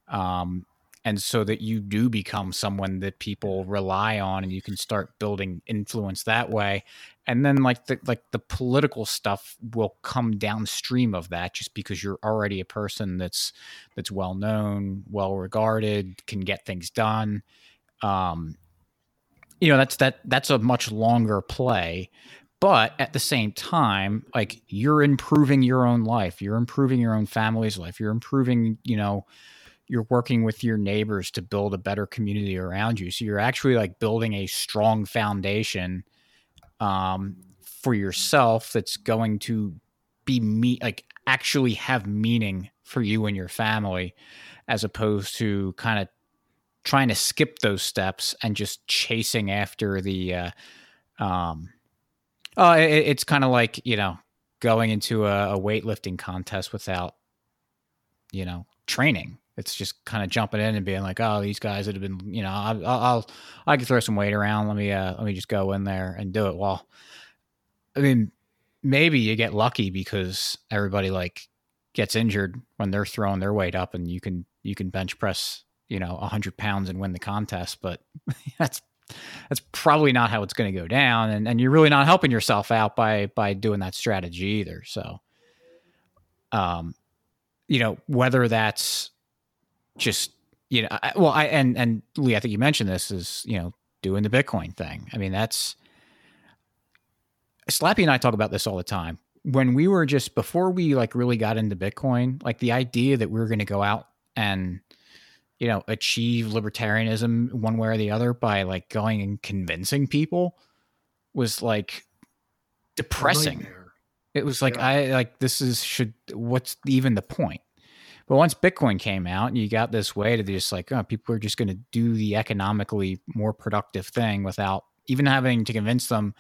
Speaker 1: um, and so that you do become someone that people rely on and you can start building influence that way and then like the like the political stuff will come downstream of that just because you're already a person that's that's well known well regarded can get things done. Um you know that's that that's a much longer play. But at the same time like you're improving your own life. You're improving your own family's life. You're improving you know you're working with your neighbors to build a better community around you. So you're actually like building a strong foundation um, for yourself that's going to be me like actually have meaning for you and your family, as opposed to kind of trying to skip those steps and just chasing after the. Uh, um, oh, it, it's kind of like you know going into a, a weightlifting contest without you know training it's just kind of jumping in and being like, oh, these guys that have been, you know, I'll, I'll, I can throw some weight around. Let me, uh, let me just go in there and do it. Well, I mean, maybe you get lucky because everybody like gets injured when they're throwing their weight up, and you can, you can bench press, you know, hundred pounds and win the contest. But that's, that's probably not how it's going to go down, and and you're really not helping yourself out by by doing that strategy either. So, um, you know, whether that's just you know, I, well, I and and Lee, I think you mentioned this is you know doing the Bitcoin thing. I mean, that's Slappy and I talk about this all the time. When we were just before we like really got into Bitcoin, like the idea that we were going to go out and you know achieve libertarianism one way or the other by like going and convincing people was like depressing. It was like yeah. I like this is should what's even the point? But once Bitcoin came out, and you got this way to just like, oh, people are just going to do the economically more productive thing without even having to convince them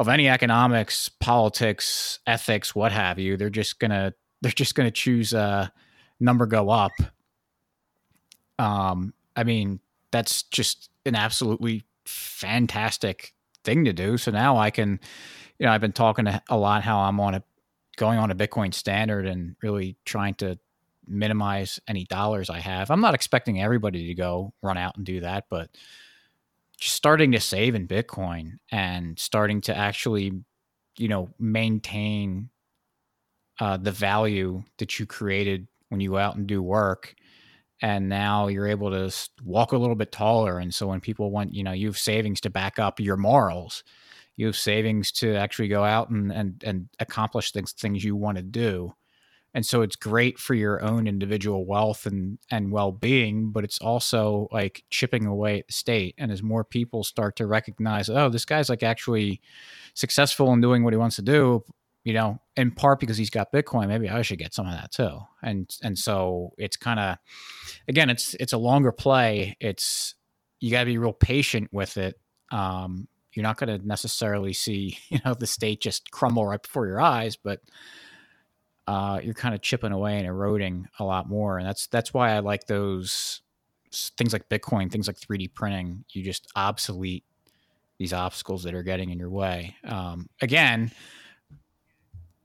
Speaker 1: of any economics, politics, ethics, what have you. They're just gonna they're just gonna choose a number go up. Um, I mean, that's just an absolutely fantastic thing to do. So now I can, you know, I've been talking a lot how I'm on a going on a Bitcoin standard and really trying to minimize any dollars I have. I'm not expecting everybody to go run out and do that, but just starting to save in Bitcoin and starting to actually, you know, maintain uh, the value that you created when you go out and do work. And now you're able to walk a little bit taller. And so when people want, you know, you have savings to back up your morals, you have savings to actually go out and and, and accomplish things things you want to do and so it's great for your own individual wealth and and well-being but it's also like chipping away at the state. And as more people start to recognize oh this guy's like actually successful in doing what he wants to do you know in part because he's got bitcoin maybe i should get some of that too. And and so it's kind of again it's it's a longer play. It's you got to be real patient with it. Um you're not going to necessarily see you know the state just crumble right before your eyes but uh, you're kind of chipping away and eroding a lot more. And that's that's why I like those things like Bitcoin, things like 3D printing. You just obsolete these obstacles that are getting in your way. Um, again,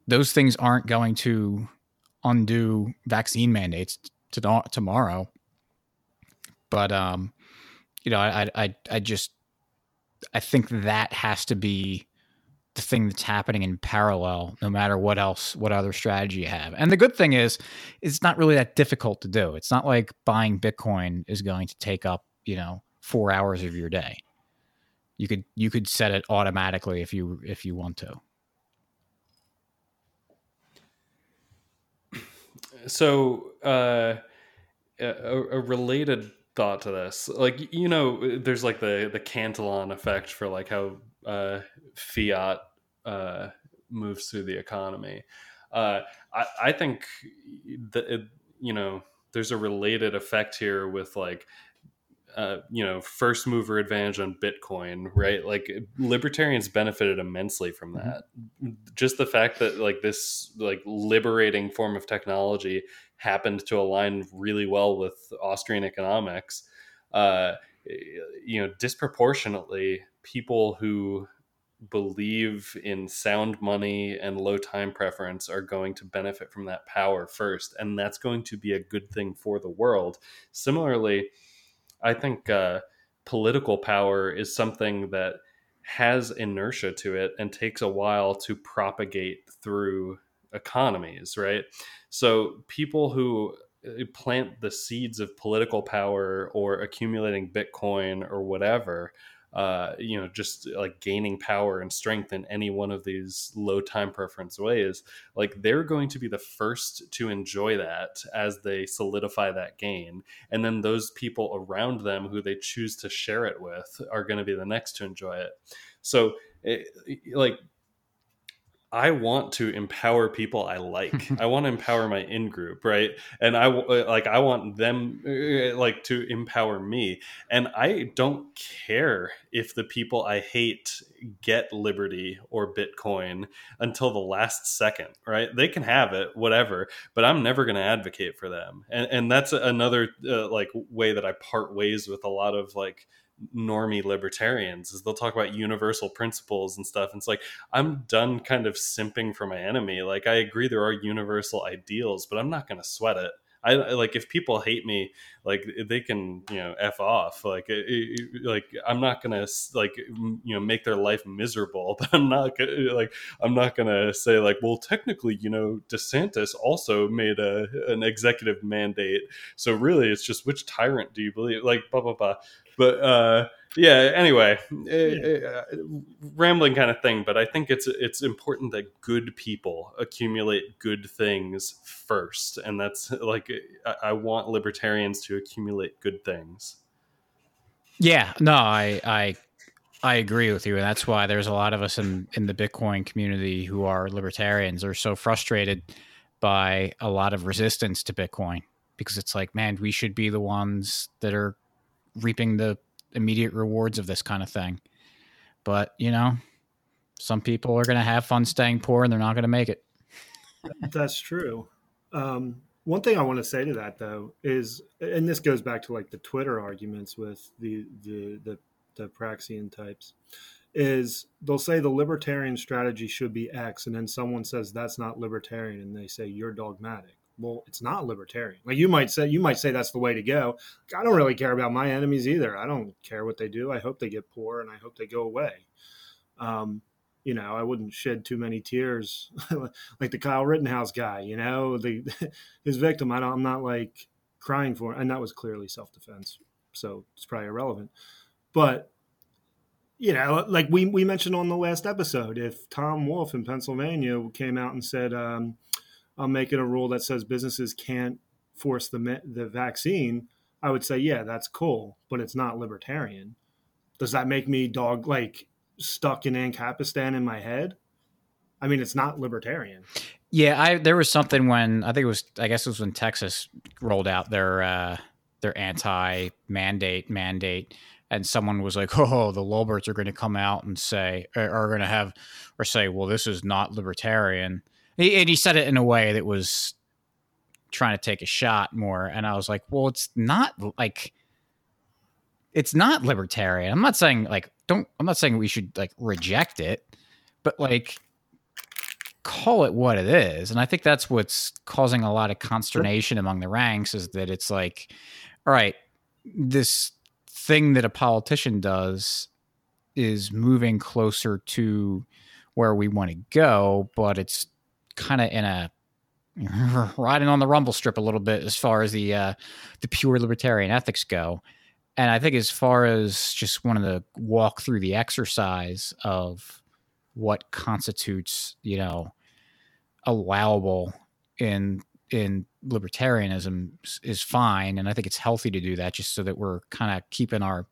Speaker 1: those things aren't going to undo vaccine mandates to tomorrow, but um, you know, I, I, I just, I think that has to be the thing that's happening in parallel, no matter what else, what other strategy you have. And the good thing is, it's not really that difficult to do. It's not like buying Bitcoin is going to take up, you know, four hours of your day. You could you could set it automatically if you if you want to.
Speaker 3: So, uh, a, a related thought to this, like you know, there's like the the Cantillon effect for like how uh, fiat uh, moves through the economy. Uh, I, I think that you know there's a related effect here with like uh, you know first mover advantage on bitcoin right like libertarians benefited immensely from mm-hmm. that mm-hmm. just the fact that like this like liberating form of technology happened to align really well with austrian economics uh, you know disproportionately people who believe in sound money and low time preference are going to benefit from that power first and that's going to be a good thing for the world. Similarly i think uh, political power is something that has inertia to it and takes a while to propagate through economies right? So people who uh, plant the seeds of political power or accumulating bitcoin or whatever uh, you know, just like gaining power and strength in any one of these low time preference ways, like they're going to be the first to enjoy that as they solidify that gain. And then those people around them who they choose to share it with are going to be the next to enjoy it. So, it, like, I want to empower people I like. I want to empower my in group, right? And I uh, like I want them uh, like to empower me. And I don't care if the people I hate get liberty or Bitcoin until the last second, right? They can have it, whatever, but I'm never going to advocate for them. And and that's another uh, like way that I part ways with a lot of like normie libertarians is they'll talk about universal principles and stuff. And it's like I'm done kind of simping for my enemy. Like I agree there are universal ideals, but I'm not going to sweat it. I like if people hate me, like they can you know f off. Like like I'm not gonna like you know make their life miserable, but I'm not gonna, like I'm not gonna say like well technically you know DeSantis also made a an executive mandate, so really it's just which tyrant do you believe? Like blah blah blah but uh, yeah. Anyway, yeah. Eh, eh, rambling kind of thing. But I think it's it's important that good people accumulate good things first, and that's like I, want libertarians to accumulate good things.
Speaker 1: Yeah. No, I I I agree with you, and that's why there's a lot of us in in the Bitcoin community who are libertarians are so frustrated by a lot of resistance to Bitcoin because it's like, man, we should be the ones that are reaping the immediate rewards of this kind of thing. But, you know, some people are going to have fun staying poor and they're not going to make it.
Speaker 2: That's true. Um, one thing I want to say to that though is, and this goes back to like the Twitter arguments with the the the, the Praxian types, is they'll say the libertarian strategy should be X, and then someone says that's not libertarian, and they say you're dogmatic well, it's not libertarian. Like you might say, you might say that's the way to go. I don't really care about my enemies either. I don't care what they do. I hope they get poor and I hope they go away. Um, you know, I wouldn't shed too many tears like the Kyle Rittenhouse guy. You know, the his victim. I don't, I'm not like crying for, and that was clearly self defense, so it's probably irrelevant. But you know, like we we mentioned on the last episode, if Tom Wolf in Pennsylvania came out and said. Um, I'm making a rule that says businesses can't force the the vaccine, I would say, yeah, that's cool, but it's not libertarian. Does that make me dog like stuck in Ancapistan in my head? I mean, it's not libertarian.
Speaker 1: Yeah, I there was something when I think it was I guess it was when Texas rolled out their uh, their anti mandate mandate, and someone was like, "Oh, the Lolberts are going to come out and say are going to have or say, well, this is not libertarian." And he said it in a way that was trying to take a shot more. And I was like, well, it's not like it's not libertarian. I'm not saying like don't I'm not saying we should like reject it, but like call it what it is. And I think that's what's causing a lot of consternation among the ranks is that it's like, all right, this thing that a politician does is moving closer to where we want to go, but it's kind of in a riding on the rumble strip a little bit as far as the uh, the pure libertarian ethics go. And I think as far as just wanting to walk through the exercise of what constitutes, you know, allowable in in libertarianism is fine, and I think it's healthy to do that just so that we're kind of keeping our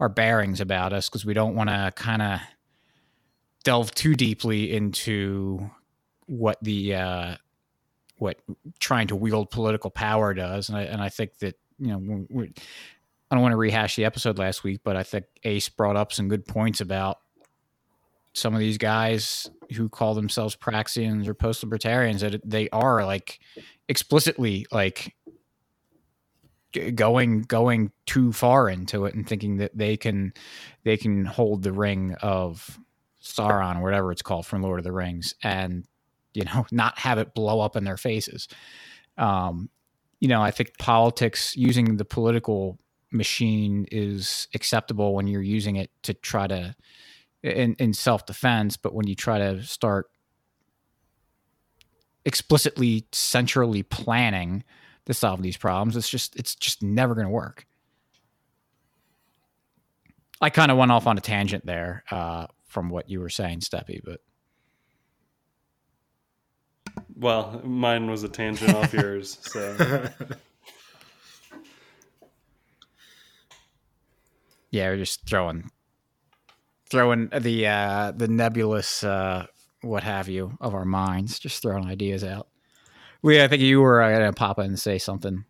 Speaker 1: our bearings about us because we don't want to kind of delve too deeply into what the uh, what trying to wield political power does, and I and I think that you know we, I don't want to rehash the episode last week, but I think Ace brought up some good points about some of these guys who call themselves Praxians or post libertarians that they are like explicitly like going going too far into it and thinking that they can they can hold the ring of Sauron or whatever it's called from Lord of the Rings and you know not have it blow up in their faces. Um, you know, I think politics using the political machine is acceptable when you're using it to try to in, in self defense, but when you try to start explicitly centrally planning to solve these problems, it's just it's just never going to work. I kind of went off on a tangent there uh, from what you were saying, Steppy, but
Speaker 3: well, mine was a tangent off yours, so.
Speaker 1: Yeah, we're just throwing throwing the uh, the nebulous uh, what have you of our minds, just throwing ideas out. Lee, I think you were uh, gonna pop in and say something.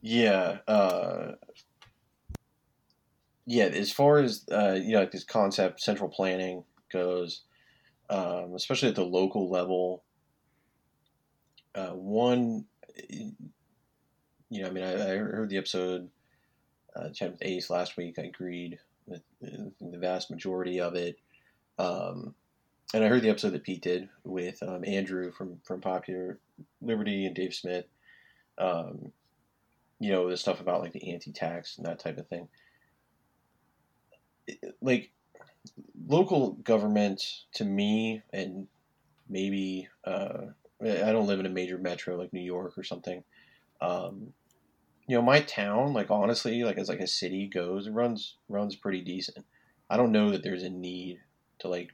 Speaker 4: Yeah, uh, yeah. As far as uh, you know, like this concept, central planning goes, um, especially at the local level. Uh, one, you know, I mean, I, I heard the episode uh, chat with Ace last week. I agreed with the vast majority of it. Um, and I heard the episode that Pete did with um, Andrew from from Popular Liberty and Dave Smith. Um, you know the stuff about like the anti-tax and that type of thing. Like local government to me, and maybe uh, I don't live in a major metro like New York or something. Um, you know, my town, like honestly, like as like a city goes, it runs runs pretty decent. I don't know that there's a need to like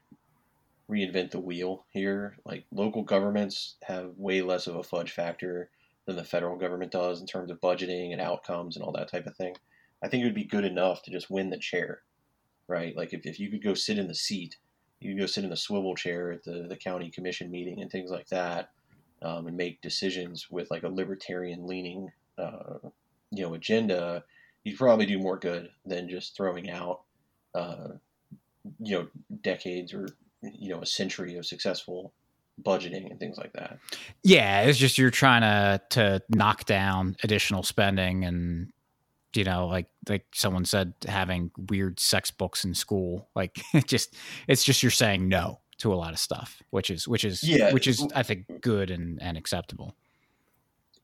Speaker 4: reinvent the wheel here. Like local governments have way less of a fudge factor than the federal government does in terms of budgeting and outcomes and all that type of thing. I think it would be good enough to just win the chair, right? Like if, if you could go sit in the seat, you could go sit in the swivel chair at the, the county commission meeting and things like that, um, and make decisions with like a libertarian leaning uh, you know agenda, you probably do more good than just throwing out uh, you know decades or you know a century of successful budgeting and things like that.
Speaker 1: Yeah, it's just you're trying to to knock down additional spending and you know like like someone said having weird sex books in school like it just it's just you're saying no to a lot of stuff which is which is yeah which is i think good and and acceptable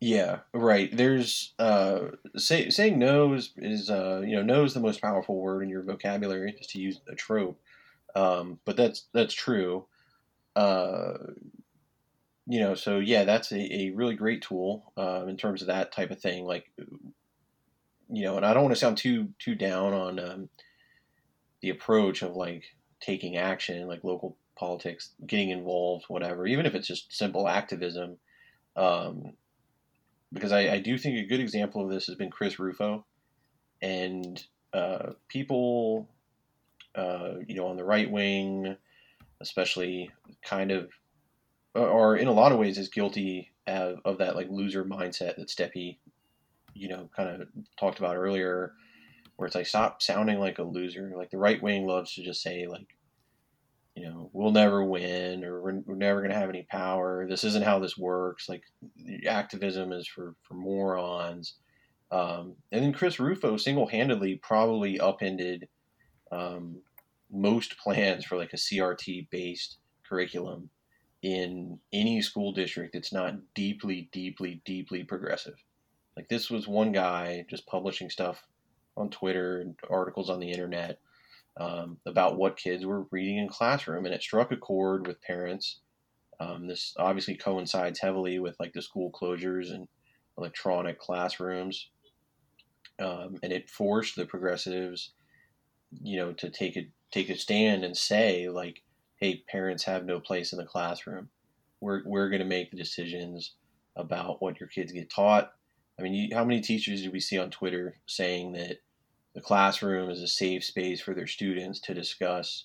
Speaker 4: yeah, right. There's uh, say, saying no is, is uh, you know no is the most powerful word in your vocabulary, just to use a trope. Um, but that's that's true. Uh, you know, so yeah, that's a, a really great tool uh, in terms of that type of thing. Like, you know, and I don't want to sound too too down on um, the approach of like taking action, like local politics, getting involved, whatever. Even if it's just simple activism. Um, because I, I do think a good example of this has been Chris Rufo, and uh, people, uh, you know, on the right wing, especially, kind of, or in a lot of ways, is guilty of, of that like loser mindset that Steppy, you know, kind of talked about earlier, where it's like stop sounding like a loser. Like the right wing loves to just say like you know, we'll never win or we're, we're never going to have any power. This isn't how this works. Like activism is for, for morons. Um, and then Chris Rufo single handedly probably upended um, most plans for like a CRT based curriculum in any school district that's not deeply, deeply, deeply progressive. Like this was one guy just publishing stuff on Twitter and articles on the internet um, about what kids were reading in classroom, and it struck a chord with parents. Um, this obviously coincides heavily with like the school closures and electronic classrooms, um, and it forced the progressives, you know, to take a take a stand and say like, "Hey, parents have no place in the classroom. We're we're going to make the decisions about what your kids get taught." I mean, you, how many teachers do we see on Twitter saying that the classroom is a safe space for their students to discuss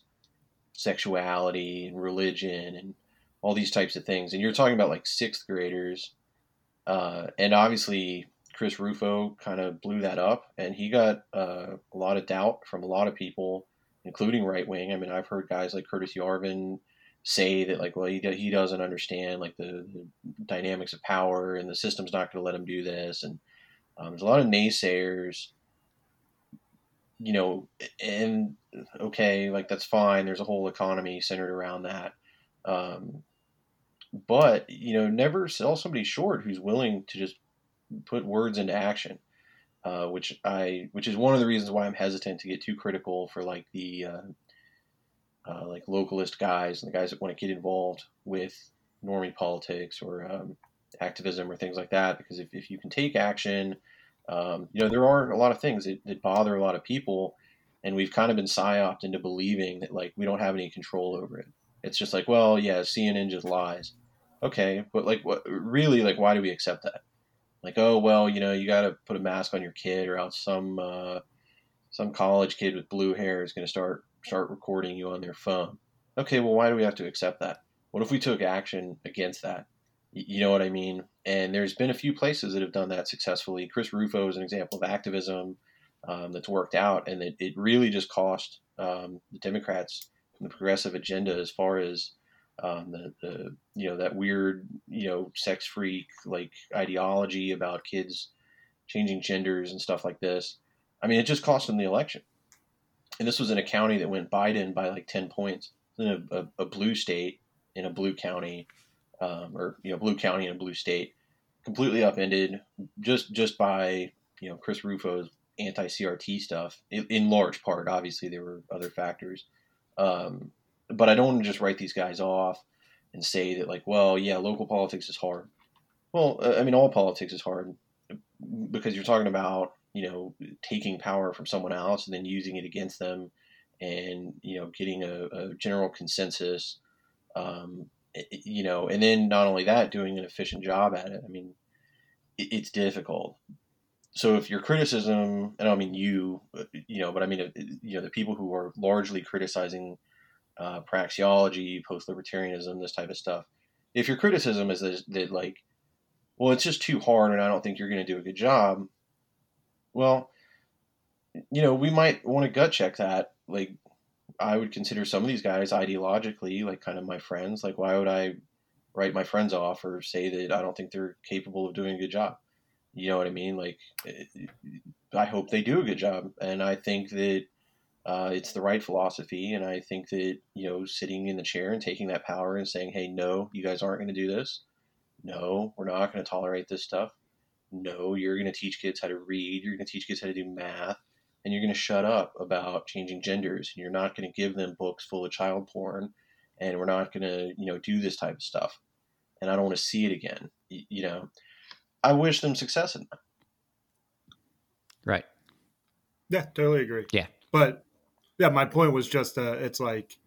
Speaker 4: sexuality and religion and all these types of things. And you're talking about like sixth graders. Uh, and obviously, Chris Rufo kind of blew that up, and he got uh, a lot of doubt from a lot of people, including right wing. I mean, I've heard guys like Curtis Yarvin say that, like, well, he, he doesn't understand like the, the dynamics of power, and the system's not going to let him do this. And um, there's a lot of naysayers you know, and okay, like that's fine. There's a whole economy centered around that. Um, but you know, never sell somebody short who's willing to just put words into action. Uh, which I, which is one of the reasons why I'm hesitant to get too critical for like the, uh, uh, like localist guys and the guys that want to get involved with normie politics or um, activism or things like that. Because if, if you can take action, um, you know, there are a lot of things that, that, bother a lot of people, and we've kind of been psyoped into believing that like we don't have any control over it. It's just like, well, yeah, CNN just lies. Okay, but like, what really? Like, why do we accept that? Like, oh well, you know, you got to put a mask on your kid, or else some uh, some college kid with blue hair is going to start start recording you on their phone. Okay, well, why do we have to accept that? What if we took action against that? You know what I mean? And there's been a few places that have done that successfully. Chris Rufo is an example of activism um, that's worked out, and it, it really just cost um, the Democrats the progressive agenda as far as um, the, the you know that weird you know sex freak like ideology about kids changing genders and stuff like this. I mean, it just cost them the election. And this was in a county that went Biden by like ten points in a, a, a blue state in a blue county um, or you know blue county in a blue state completely upended just just by you know Chris Rufo's anti CRT stuff in, in, large part. Obviously, there were other factors, um, but I don't want to just write these guys off and say that like, well, yeah, local politics is hard. Well, I mean, all politics is hard because you're talking about you know taking power from someone else and then using it against them, and you know getting a, a general consensus um, you know, and then not only that, doing an efficient job at it. I mean, it's difficult. So if your criticism, and I don't mean you, you know, but I mean, uh, you know, the people who are largely criticizing uh, praxeology, post-libertarianism, this type of stuff. If your criticism is that, that like, well, it's just too hard, and I don't think you're going to do a good job. Well, you know, we might want to gut check that. Like, I would consider some of these guys ideologically like kind of my friends. Like, why would I write my friends off or say that I don't think they're capable of doing a good job? You know what I mean? Like, eh, I hope they do a good job, and I think that uh, it's the right philosophy. And I think that you know, sitting in the chair and taking that power and saying, "Hey, no, you guys aren't going to do this. No, we're not going to tolerate this stuff. No, you're going to teach kids how to read. You're going to teach kids how to do math." and you're going to shut up about changing genders and you're not going to give them books full of child porn and we're not going to you know do this type of stuff. And i don't want to see it again you, you know? I wish them success in that.
Speaker 1: Right.
Speaker 2: Yeah totally agree.
Speaker 1: Yeah.
Speaker 2: But yeah my point was just uh, it's like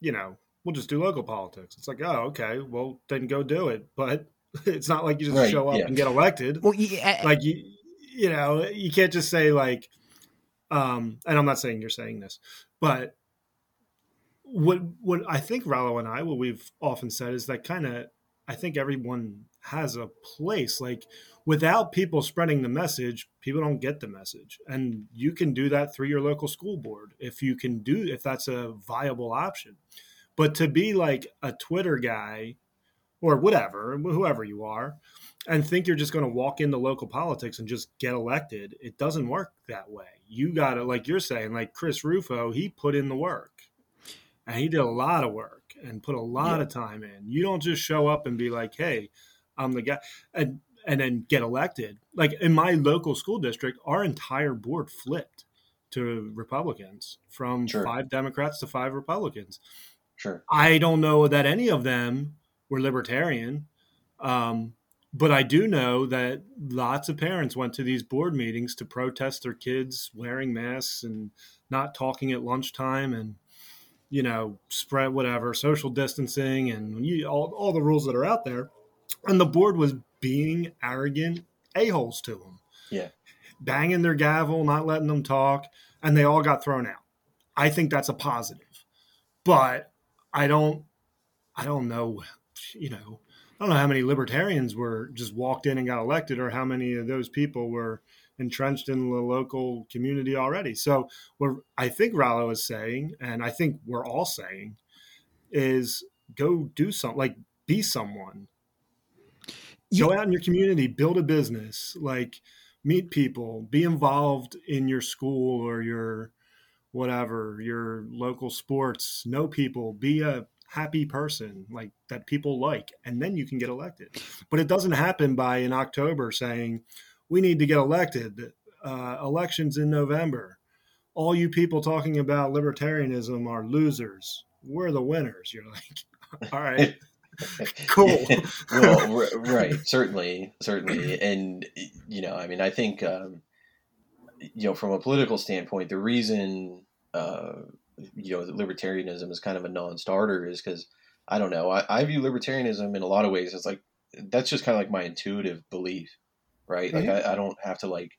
Speaker 2: you know we'll just do local politics. It's like oh okay well then go do it. But it's not like you just right, show up yeah. and get elected
Speaker 1: well yeah,
Speaker 2: like you you know, you can't just say like, um, and I'm not saying you're saying this, but what what I think Rollo and I, what we've often said is that kind of I think everyone has a place. Like without people spreading the message, people don't get the message, and you can do that through your local school board if you can do if that's a viable option. But to be like a Twitter guy or whatever, whoever you are, and think you're just going to walk into local politics and just get elected. It doesn't work that way. You got to, like you're saying, like Chris Rufo, he put in the work and he did a lot of work and put a lot yeah. of time in. You don't just show up and be like, hey, I'm the guy. And, and then get elected. Like in my local school district, our entire board flipped to Republicans from
Speaker 4: Sure.
Speaker 2: five Democrats to five Republicans.
Speaker 4: Sure.
Speaker 2: I don't know that any of them were libertarian, um, but I do know that lots of parents went to these board meetings to protest their kids wearing masks and not talking at lunchtime and you know spread whatever social distancing and you, all, all the rules that are out there. And the board was being arrogant a-holes to them
Speaker 4: Yeah.
Speaker 2: banging their gavel not letting them talk and they all got thrown out. I think that's a positive. But i don't i don't know you know i don't know how many libertarians were just walked in and got elected or how many of those people were entrenched in the local community already. So what i think Rollo is saying and i think we're all saying is go do something like be someone. Go out in your community build a business like meet people be involved in your school or your whatever your local sports know people be a happy person like that people like and then you can get elected. But it doesn't happen by in october saying we need to get elected. Uh, elections in november. All you people talking about libertarianism are losers. We're the winners. You're like all right. Cool.
Speaker 4: Well, r- right, certainly, certainly, and you know, I mean, I think, um, you know, from a political standpoint, the reason, uh, you know, libertarianism is kind of a non-starter is because I don't know, I, I view libertarianism in a lot of ways as like that's just kind of like my intuitive belief, right? Like I, I don't have to like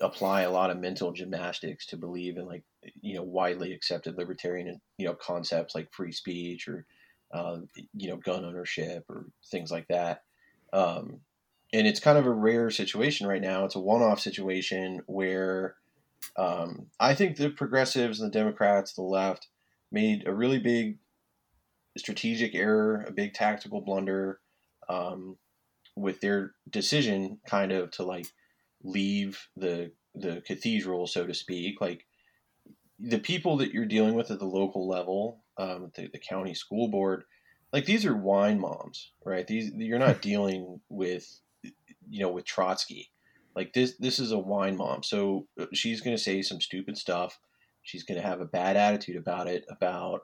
Speaker 4: apply a lot of mental gymnastics to believe in like you know widely accepted libertarian you know concepts like free speech or uh, you know, gun ownership or things like that. Um, and it's kind of a rare situation right now. It's a one-off situation where um, I think the progressives and the Democrats, the left, made a really big strategic error, a big tactical blunder um, with their decision, kind of to like leave the the cathedral, so to speak. Like the people that you're dealing with at the local level, um, the, the county school board, like these are wine moms, right? These you're not dealing with, you know, with Trotsky. Like this, this is a wine mom. So uh, she's going to say some stupid stuff. She's going to have a bad attitude about it. About,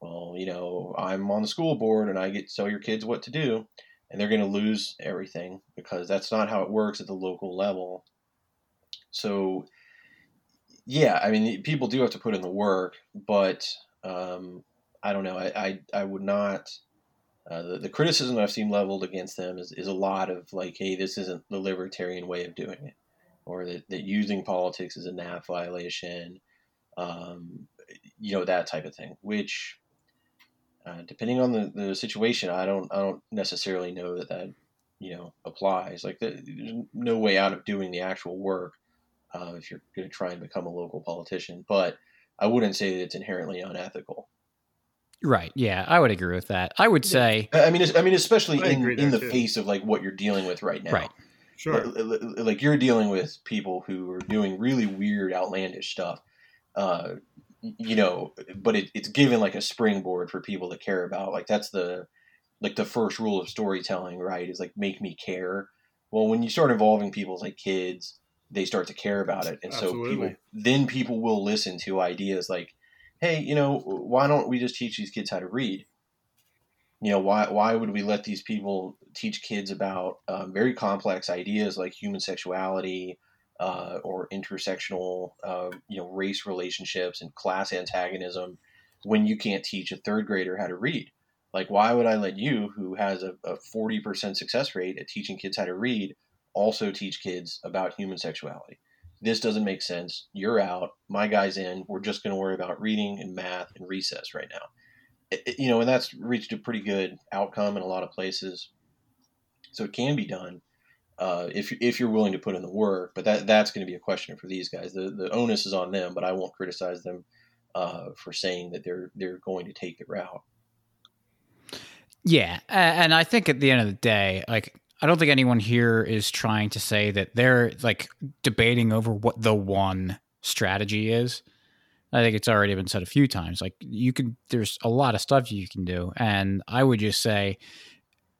Speaker 4: well, you know, I'm on the school board and I get to tell your kids what to do, and they're going to lose everything because that's not how it works at the local level. So yeah, I mean, people do have to put in the work, but um, I don't know. I, I, I would not. Uh, the, the criticism I've seen leveled against them is, is a lot of like, hey, this isn't the libertarian way of doing it, or that, that using politics is a NAP violation, um, you know, that type of thing. Which, uh, depending on the, the situation, I don't I don't necessarily know that that you know applies. Like, the, there's no way out of doing the actual work uh, if you're going to try and become a local politician. But I wouldn't say that it's inherently unethical.
Speaker 1: Right. Yeah, I would agree with that. I would say
Speaker 4: I mean, I mean, especially
Speaker 2: I
Speaker 4: in, in the
Speaker 2: too.
Speaker 4: face of like what you're dealing with right now.
Speaker 1: Right.
Speaker 2: sure
Speaker 4: Like, like you're dealing with people who are doing really weird, outlandish stuff. Uh, you know, but it, it's given like a springboard for people to care about. Like that's the like the first rule of storytelling, right? Is like make me care. Well, when you start involving people like kids, they start to care about it, and so people then people will listen to ideas like, "Hey, you know, why don't we just teach these kids how to read?" You know, why why would we let these people teach kids about um, very complex ideas like human sexuality uh, or intersectional, uh, you know, race relationships and class antagonism when you can't teach a third grader how to read? Like, why would I let you, who has a, a 40% success rate at teaching kids how to read, also teach kids about human sexuality? This doesn't make sense. You're out. My guy's in. We're just going to worry about reading and math and recess right now. It- you know, and that's reached a pretty good outcome in a lot of places. So it can be done uh, if if you're willing to put in the work. But that that's going to be a question for these guys. The the onus is on them, but I won't criticize them uh, for saying that they're they're going to take the route.
Speaker 1: Yeah, and I think at the end of the day, like I don't think anyone here is trying to say that they're like debating over what the one strategy is. I think it's already been said a few times. Like you can, there's a lot of stuff you can do, and I would just say,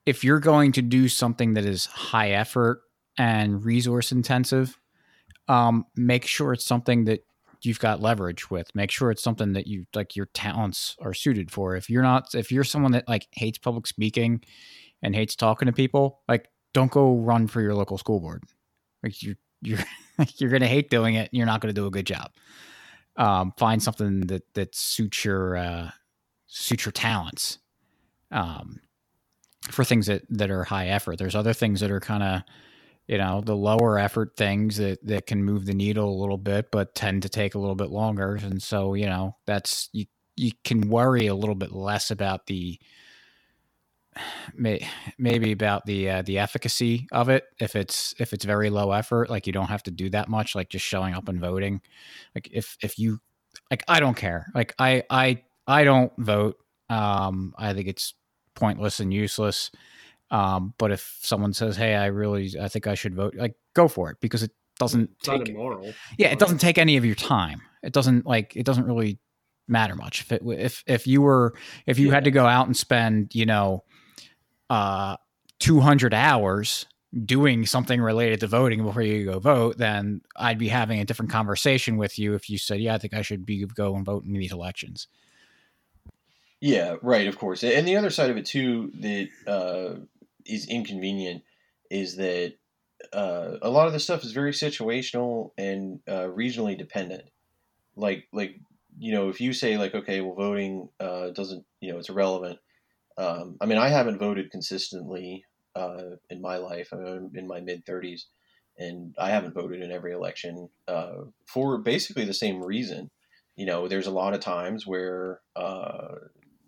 Speaker 1: if you're going to do something that is high effort and resource intensive, um, make sure it's something that you've got leverage with. Make sure it's something that you like your talents are suited for. If you're not, if you're someone that like hates public speaking and hates talking to people, like don't go run for your local school board. Like you, you're you're gonna hate doing it. you're not gonna do a good job. Um, find something that that suits your uh, suits your talents. Um, for things that that are high effort. There's other things that are kind of you know the lower effort things that that can move the needle a little bit but tend to take a little bit longer and so you know that's you you can worry a little bit less about the may, maybe about the uh, the efficacy of it if it's if it's very low effort like you don't have to do that much like just showing up and voting like if if you like I don't care like I I I don't vote um I think it's pointless and useless um, but if someone says, "Hey, I really, I think I should vote," like go for it because it doesn't
Speaker 2: It's
Speaker 1: take.
Speaker 2: not immoral.
Speaker 1: Yeah, it doesn't take any of your time. It doesn't like it doesn't really matter much. If it, if if you were if you had to go out and spend you know, uh, two hundred hours doing something related to voting before you go vote, then I'd be having a different conversation with you if you said, "Yeah, I think I should be go and vote in these elections."
Speaker 4: Yeah, right. Of course, and the other side of it too that uh, is inconvenient is that uh, a lot of this stuff is very situational and uh, regionally dependent. Like, like you know, if you say like, okay, well, voting uh, doesn't, you know, it's irrelevant. Um, I mean, I haven't voted consistently uh, in my life. I'm in my mid thirties, and I haven't voted in every election uh, for basically the same reason. You know, there's a lot of times where uh,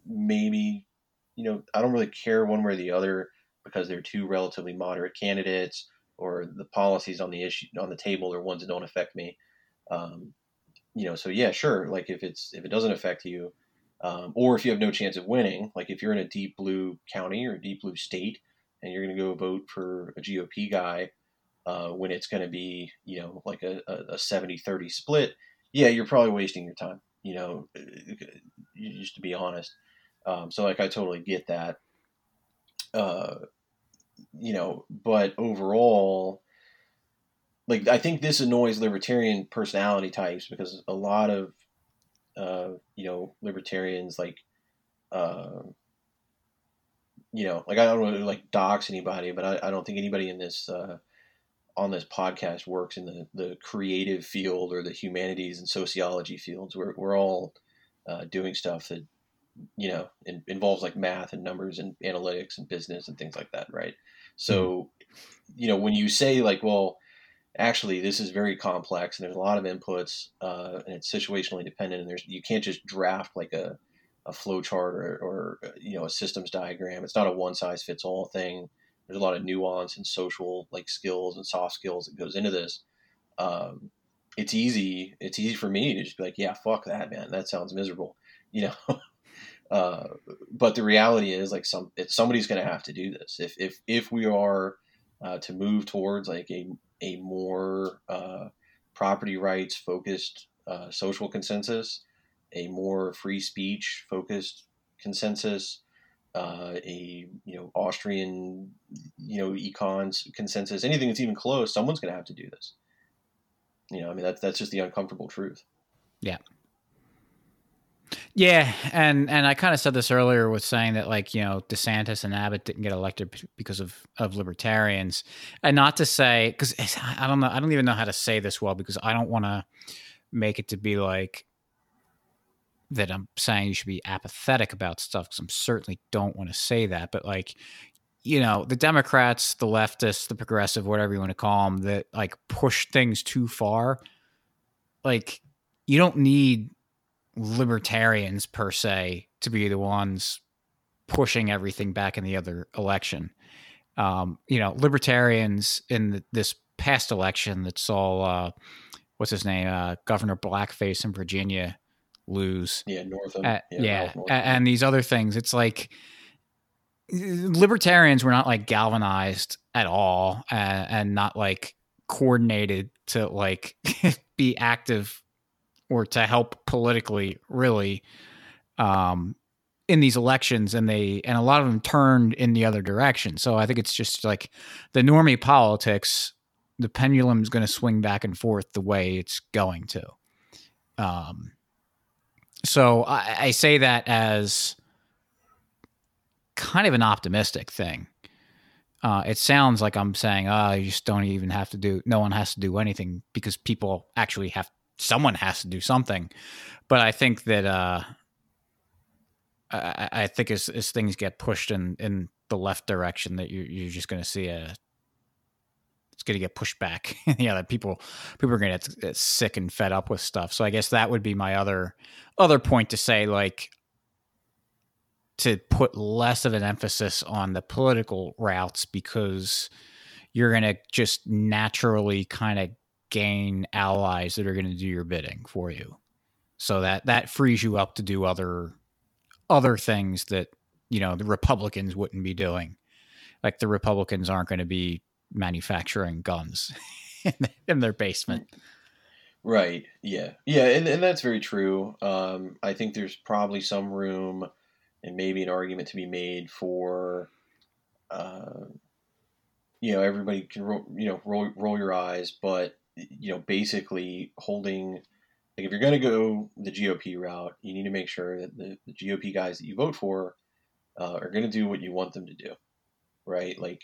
Speaker 4: maybe, you know, I don't really care one way or the other because they're two relatively moderate candidates or the policies on the issue on the table are ones that don't affect me. Um, you know, so yeah, sure. Like if it's if it doesn't affect you, um, or if you have no chance of winning, like if you're in a deep blue county or a deep blue state and you're going to go vote for a GOP guy uh, when it's going to be you know like a, a 70-30 split, yeah, you're probably wasting your time. You know, just to be honest. Um, so like I totally get that. Uh, you know, but overall, like I think this annoys libertarian personality types because a lot of, uh, you know, libertarians like, uh, you know, like I don't really like dox anybody, but I, I don't think anybody in this uh, on this podcast works in the, the creative field or the humanities and sociology fields. We're we're all uh, doing stuff that you know in, involves like math and numbers and analytics and business and things like that, right? So, you know, when you say like, well, actually this is very complex and there's a lot of inputs uh, and it's situationally dependent and there's you can't just draft like a, a flow chart or, or you know a systems diagram. It's not a one size fits all thing. There's a lot of nuance and social like skills and soft skills that goes into this. Um, it's easy it's easy for me to just be like yeah fuck that man. That sounds miserable you know? Uh, but the reality is like some somebody's going to have to do this. If if if we are uh, to move towards like a a more uh, property rights focused uh, social consensus, a more free speech focused consensus, uh, a you know Austrian you know econs consensus, anything that's even close, someone's going to have to do this. You know, I mean that's that's just the uncomfortable truth.
Speaker 1: Yeah. Yeah, and and I kind of said this earlier with saying that like you know DeSantis and Abbott didn't get elected because of of libertarians, and not to say because I don't know I don't even know how to say this well because I don't want to make it to be like that I'm saying you should be apathetic about stuff because I'm certainly don't want to say that, but like you know the Democrats, the leftists, the progressive, whatever you want to call them, that like push things too far, like you don't need libertarians per se to be the ones pushing everything back in the other election. Um, you know, libertarians in the, this past election that saw uh, what's his name, uh, Governor Blackface in Virginia lose.
Speaker 4: Yeah, Northam.
Speaker 1: Uh, yeah, Northam. and these other things. It's like libertarians were not like galvanized at all, and, and not like coordinated to like be active or to help politically really um in these elections and they and a lot of them turned in the other direction. So I think it's just like the normie politics, the pendulum is going to swing back and forth the way it's going to. Um, so I, I say that as kind of an optimistic thing. Uh, it sounds like I'm saying, oh, you just don't even have to do, no one has to do anything because people actually have, someone has to do something. But I think that, uh, I, I think as, as things get pushed in, in the left direction, that you're, you're just going to see a, it's going to get pushed back. yeah, that people people are going to get sick and fed up with stuff. So I guess that would be my other other point to say, like to put less of an emphasis on the political routes because you're going to just naturally kind of gain allies that are going to do your bidding for you. So that that frees you up to do other other things that you know the Republicans wouldn't be doing. Like the Republicans aren't going to be manufacturing guns in, their basement.
Speaker 4: Right. Yeah. Yeah, and, and that's very true. Um, I think there's probably some room and maybe an argument to be made for uh, you know everybody can ro- you know roll, roll your eyes but you know basically holding like if you're going to go the GOP route you need to make sure that the, the GOP guys that you vote for uh, are going to do what you want them to do right like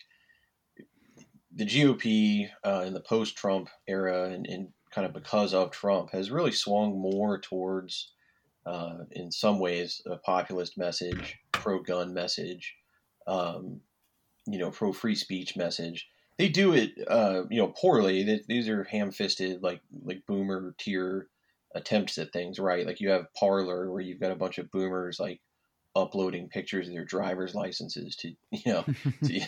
Speaker 4: the GOP uh, in the post-Trump era, and, and, kind of because of Trump, has really swung more towards, uh, in some ways, a populist message, pro-gun message, um, you know, pro-free speech message. They do it, uh, you know, poorly. These are ham-fisted, like like boomer tier attempts at things, right? Like you have Parler, where you've got a bunch of boomers like uploading pictures of their driver's licenses to you know to,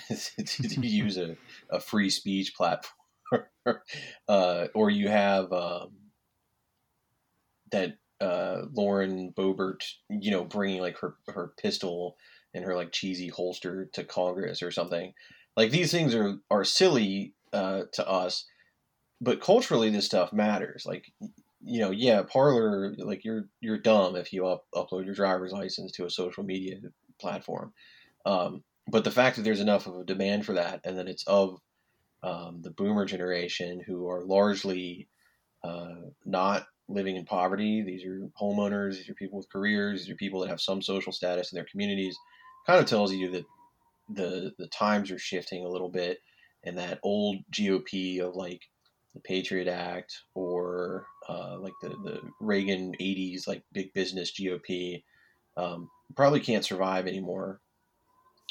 Speaker 4: to, to, use a, a free speech platform uh, or you have um, that uh, Lauren Boebert, you know bringing like her her pistol and her like cheesy holster to Congress or something like these things are are silly uh, to us but culturally this stuff matters like you know, yeah, Parler like you're you're dumb if you up, upload your driver's license to a social media platform. Um, but the fact that there's enough of a demand for that, and that it's of um, the boomer generation who are largely uh, not living in poverty. These are homeowners. These are people with careers. These are people that have some social status in their communities. Kind of tells you that the the times are shifting a little bit, and that old GOP of like the Patriot Act or uh, like the, the Reagan 80s, like big business GOP, um, probably can't survive anymore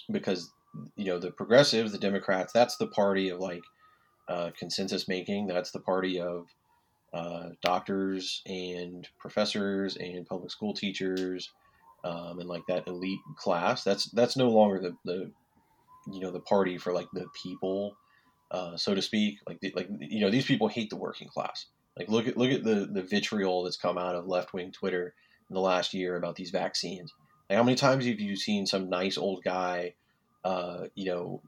Speaker 4: because, you know, the progressives, the Democrats, that's the party of like uh, consensus making. That's the party of uh, doctors and professors and public school teachers um, and like that elite class. That's that's no longer the, the you know the party for like the people uh, so to speak. Like, the, like you know, these people hate the working class. Like, look at look at the the vitriol that's come out of left wing Twitter in the last year about these vaccines. Like, how many times have you seen some nice old guy, uh, you know,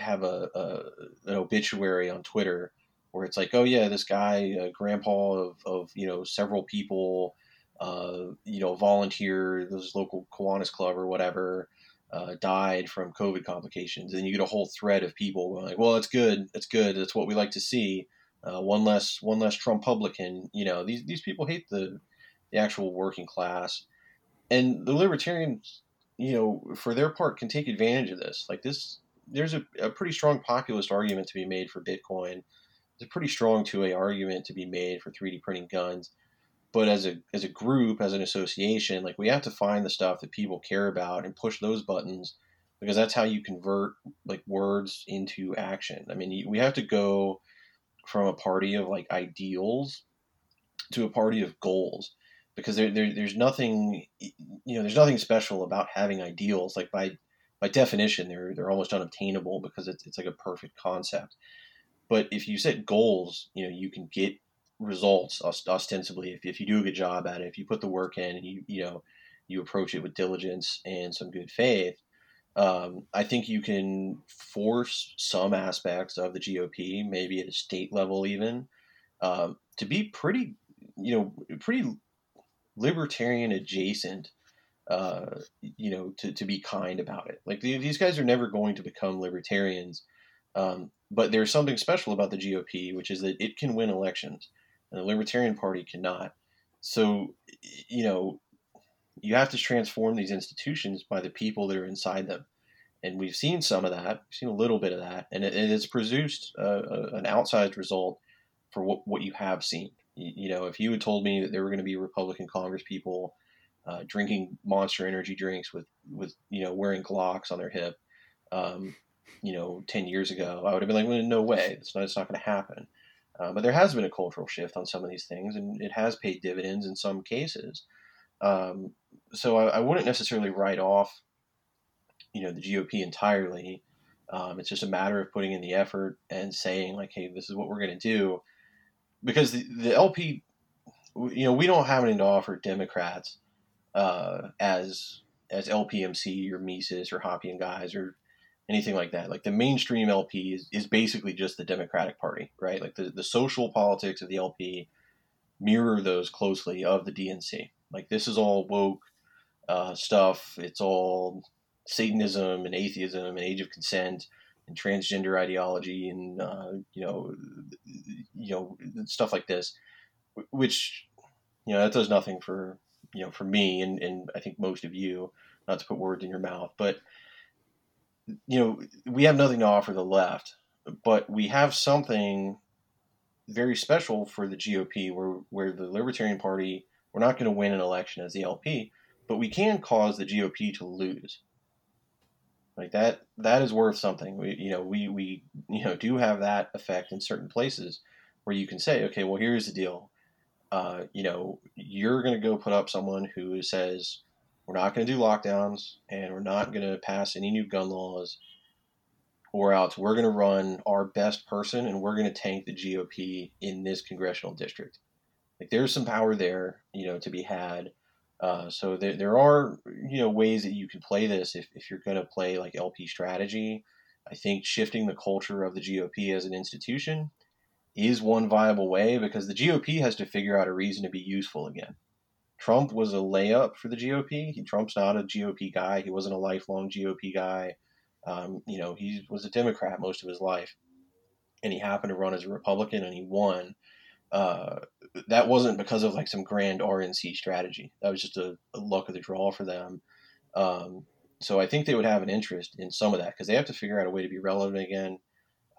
Speaker 4: have a, a, an obituary on Twitter where it's like, oh yeah, this guy, uh, grandpa of, of you know several people, uh, you know, volunteer this local Kiwanis club or whatever uh, died from COVID complications, and you get a whole thread of people going like, "Well, that's good. That's good. That's what we like to see. Uh, one less, one less Trump publican." You know, these these people hate the the actual working class, and the libertarians, you know, for their part, can take advantage of this. Like this, there's a, a pretty strong populist argument to be made for Bitcoin. There's a pretty strong 2A argument to be made for 3D printing guns but as a as a group as an association like we have to find the stuff that people care about and push those buttons because that's how you convert like words into action. I mean we have to go from a party of like ideals to a party of goals because there, there, there's nothing you know there's nothing special about having ideals. Like by by definition they're they're almost unobtainable because it's, it's like a perfect concept. But if you set goals you know you can get results ostensibly if, if you do a good job at it if you put the work in and you you know you approach it with diligence and some good faith um, I think you can force some aspects of the GOP, maybe at a state level even, um, to be pretty, you know, pretty libertarian adjacent uh, you know, to, to be kind about it. Like these guys are never going to become libertarians. Um, but there's something special about the GOP, which is that it can win elections, and the Libertarian Party cannot. So, you know, you have to transform these institutions by the people that are inside them. And we've seen some of that. We've seen a little bit of that, and it, it's produced an outsized result for what, what you have seen. You, you, know, if you had told me that there were going to be Republican Congress people uh, drinking Monster Energy drinks with with you know wearing Glocks on their hip, um, you know, ten years ago, I would have been like, well, no way, it's not, it's not going to happen. Uh, but there has been a cultural shift on some of these things, and it has paid dividends in some cases. Um, so I, I, wouldn't necessarily write off, you know, the GOP entirely. Um, it's just a matter of putting in the effort and saying like, hey, this is what we're going to do, because the, the LP, you know, we don't have anything to offer Democrats uh, as as LPMC or Mises or Hoppe and Guys or anything like that. Like the mainstream LP is, is basically just the Democratic Party, right? Like the, the social politics of the LP mirror those closely of the DNC. Like this is all woke uh, stuff. It's all Satanism and atheism and age of consent and transgender ideology and uh, you know you know stuff like this, which you know that does nothing for you know for me and, and I think most of you. Not to put words in your mouth, but you know we have nothing to offer the left, but we have something very special for the GOP, where where the Libertarian Party we're not going to win an election as the LP, but we can cause the GOP to lose. Like that, that is worth something. We, you know, we, we, you know, do have that effect in certain places where you can say, okay, well, here's the deal. Uh, you know, you're going to go put up someone who says we're not going to do lockdowns and we're not going to pass any new gun laws, or else we're going to run our best person and we're going to tank the GOP in this congressional district. Like there's some power there, you know, to be had. Uh, so there, there are, you know, ways that you can play this if, if you're going to play like LP strategy. I think shifting the culture of the GOP as an institution is one viable way because the GOP has to figure out a reason to be useful again. Trump was a layup for the GOP. He, Trump's not a GOP guy. He wasn't a lifelong GOP guy. Um, you know, he was a Democrat most of his life, and he happened to run as a Republican and he won uh, that wasn't because of like some grand RNC strategy. That was just a, a luck of the draw for them. Um, so I think they would have an interest in some of that because they have to figure out a way to be relevant again.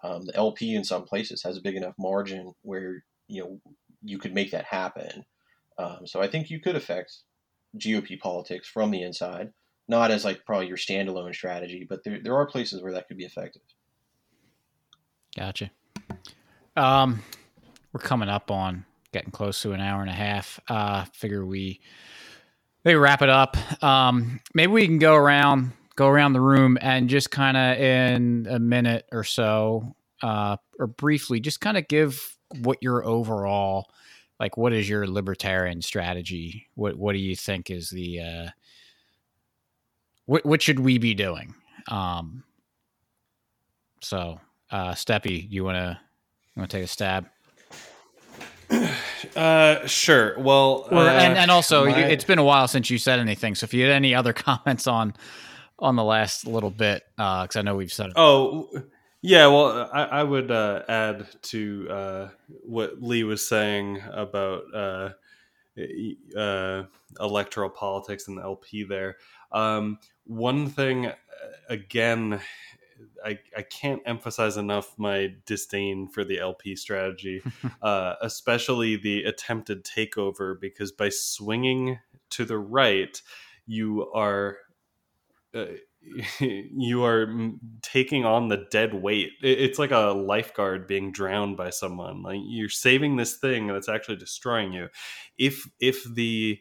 Speaker 4: Um, the LP in some places has a big enough margin where you know you could make that happen. Um, so I think you could affect GOP politics from the inside, not as like probably your standalone strategy, but there there are places where that could be effective.
Speaker 1: Gotcha. Um, we're coming up on getting close to an hour and a half. Uh, figure we maybe wrap it up. Um, maybe we can go around go around the room and just kind of in a minute or so, uh, or briefly, just kind of give what your overall like. What is your libertarian strategy? What What do you think is the uh, what What should we be doing? Um, so, uh, Steppy, you wanna you wanna take a stab?
Speaker 3: Uh, sure. Well,
Speaker 1: uh, and, and also, my... it's been a while since you said anything. So if you had any other comments on on the last little bit, because uh, I know we've said it.
Speaker 3: Oh, yeah. Well, I, I would uh, add to uh, what Lee was saying about uh, uh, electoral politics and the LP. There, um, one thing uh, again I, I can't emphasize enough my disdain for the LP strategy, uh, especially the attempted takeover, because by swinging to the right, you are. You are taking on the dead weight. It's like a lifeguard being drowned by someone. Like you're saving this thing that's actually destroying you. If if the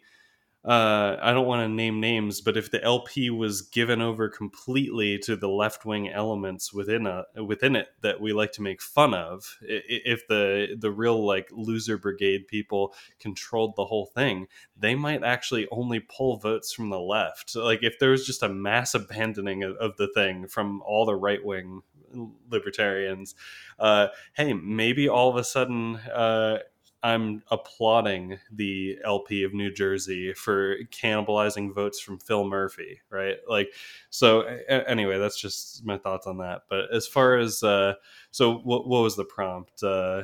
Speaker 3: uh, I don't want to name names, but if the LP was given over completely to the left wing elements within a within it that we like to make fun of, if the the real like loser brigade people controlled the whole thing, they might actually only pull votes from the left. Like if there was just a mass abandoning of, of the thing from all the right wing libertarians, uh, hey, maybe all of a sudden. Uh, I'm applauding the LP of New Jersey for cannibalizing votes from Phil Murphy, right? Like, so anyway, that's just my thoughts on that. But as far as uh, so, what, what was the prompt? Uh,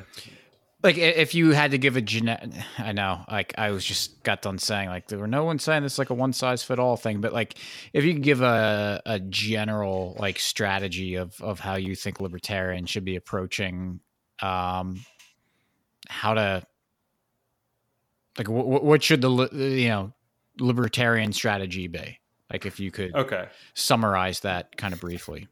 Speaker 1: like if you had to give a genetic i know like i was just got done saying like there were no one saying this like a one size fit all thing but like if you could give a, a general like strategy of of how you think libertarians should be approaching um how to like w- what should the you know libertarian strategy be like if you could
Speaker 3: okay
Speaker 1: summarize that kind of briefly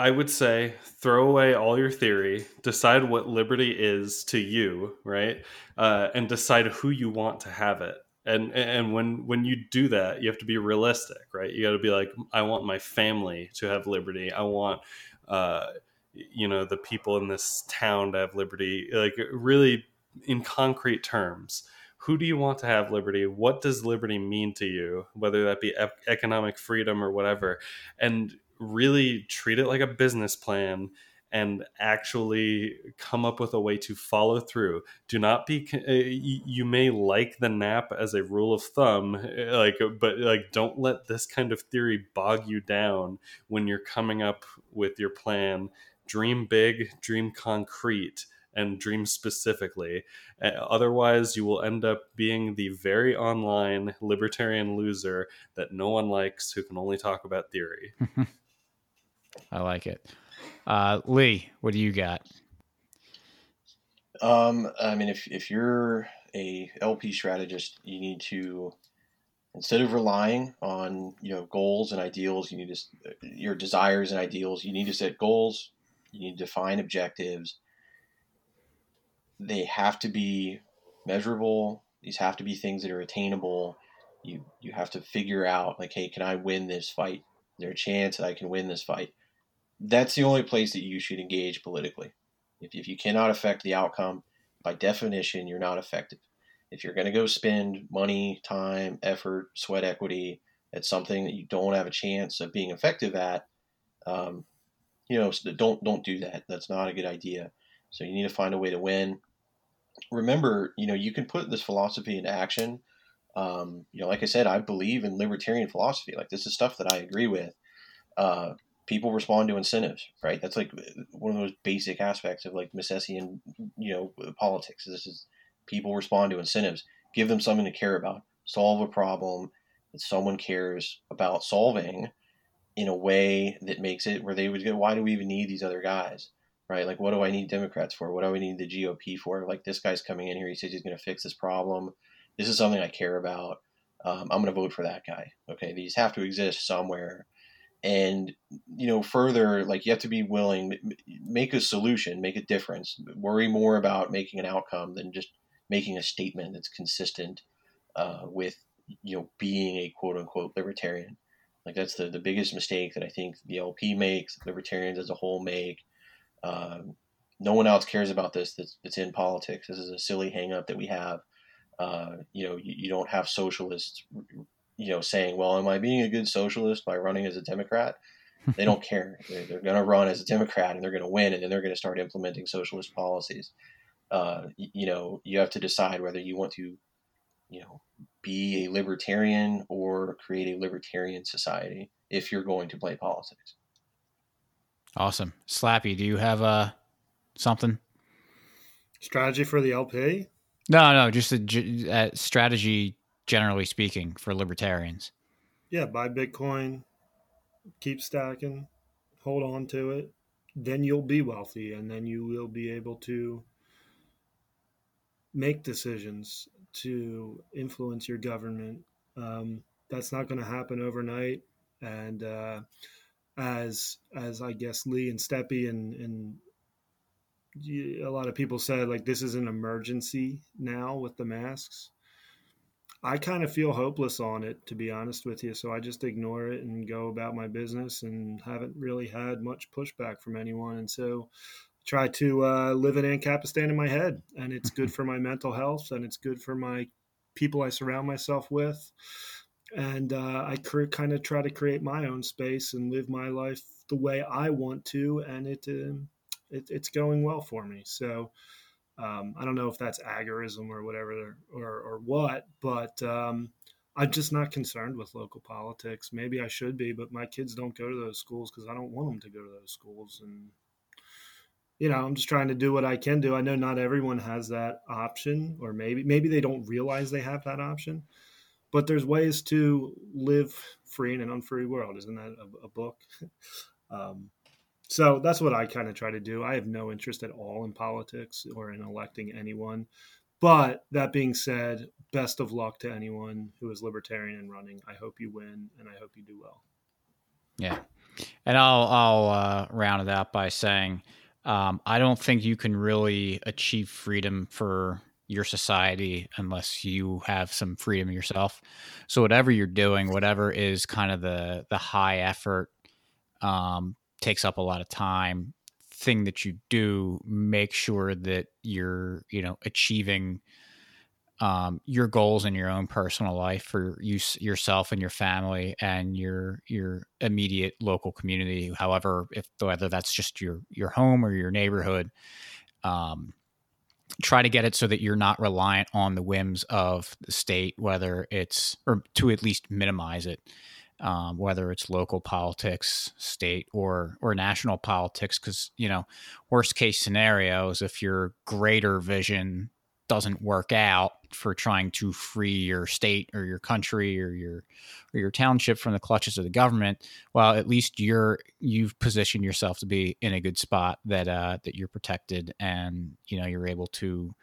Speaker 3: I would say throw away all your theory, decide what liberty is to you, right? Uh, and decide who you want to have it. And and when when you do that, you have to be realistic, right? You got to be like, I want my family to have liberty. I want, uh, you know, the people in this town to have liberty. Like really, in concrete terms, who do you want to have liberty? What does liberty mean to you? Whether that be economic freedom or whatever, and really treat it like a business plan and actually come up with a way to follow through. Do not be uh, you may like the nap as a rule of thumb uh, like but like don't let this kind of theory bog you down when you're coming up with your plan. Dream big, dream concrete and dream specifically. Uh, otherwise, you will end up being the very online libertarian loser that no one likes who can only talk about theory.
Speaker 1: I like it. Uh, Lee, what do you got?
Speaker 4: Um, I mean, if if you're a LP strategist, you need to instead of relying on you know goals and ideals, you need to your desires and ideals. You need to set goals. You need to define objectives. They have to be measurable. These have to be things that are attainable. You you have to figure out like, hey, can I win this fight? Is there a chance that I can win this fight? that's the only place that you should engage politically. If, if you cannot affect the outcome, by definition, you're not effective. If you're going to go spend money, time, effort, sweat equity at something that you don't have a chance of being effective at, um, you know, don't don't do that. That's not a good idea. So you need to find a way to win. Remember, you know, you can put this philosophy into action. Um, you know, like I said, I believe in libertarian philosophy. Like this is stuff that I agree with. Uh, people respond to incentives, right? That's like one of those basic aspects of like Misesian, you know, politics. This is people respond to incentives. Give them something to care about. Solve a problem that someone cares about solving in a way that makes it where they would go, why do we even need these other guys? Right? Like, what do I need Democrats for? What do I need the GOP for? Like, this guy's coming in here. He says he's going to fix this problem. This is something I care about. Um, I'm going to vote for that guy. Okay. These have to exist somewhere and you know further like you have to be willing make a solution make a difference worry more about making an outcome than just making a statement that's consistent uh, with you know being a quote unquote libertarian like that's the, the biggest mistake that i think the lp makes libertarians as a whole make um, no one else cares about this that's, that's in politics this is a silly hangup that we have uh, you know you, you don't have socialists you know, saying, "Well, am I being a good socialist by running as a Democrat?" They don't care. They're, they're going to run as a Democrat and they're going to win, and then they're going to start implementing socialist policies. Uh, you know, you have to decide whether you want to, you know, be a libertarian or create a libertarian society if you're going to play politics.
Speaker 1: Awesome, Slappy. Do you have uh something?
Speaker 2: Strategy for the LP?
Speaker 1: No, no, just a, a strategy generally speaking, for libertarians.
Speaker 2: Yeah, buy Bitcoin, keep stacking, hold on to it. Then you'll be wealthy, and then you will be able to make decisions to influence your government. Um, that's not going to happen overnight, and uh, as as I guess Lee and Steppy and and a lot of people said, like this is an emergency now with the masks. I kind of feel hopeless on it, to be honest with you. So I just ignore it and go about my business and haven't really had much pushback from anyone. And so try to uh, live in Ancapistan in my head. And it's good for my mental health and it's good for my people I surround myself with. And uh, I kind of try to create my own space and live my life the way I want to. And it, uh, it it's going well for me. So Um, I don't know if that's agorism or whatever or, or what, but um, I'm just not concerned with local politics. Maybe I should be, but my kids don't go to those schools because I don't want them to go to those schools. And, you know, I'm just trying to do what I can do. I know not everyone has that option, or maybe, maybe they don't realize they have that option, but there's ways to live free in an unfree world. Isn't that a, a book? um, so that's what I kind of try to do. I have no interest at all in politics or in electing anyone. But that being said, best of luck to anyone who is libertarian and running. I hope you win and I hope you do well.
Speaker 1: Yeah. And I'll I'll uh, round it out by saying um, I don't think you can really achieve freedom for your society unless you have some freedom yourself. So whatever you're doing, whatever is kind of the the high effort um, takes up a lot of time thing that you do make sure that you're you know achieving um, your goals in your own personal life for you yourself and your family and your your immediate local community however if whether that's just your your home or your neighborhood um, try to get it so that you're not reliant on the whims of the state whether it's or to at least minimize it um, whether it's local politics, state or or national politics. Because you know, worst case scenario is if your greater vision doesn't work out for trying to free your state or your country or your or your township from the clutches of the government, well, at least you're you've positioned yourself to be in a good spot that uh, that you're protected and you know you're able to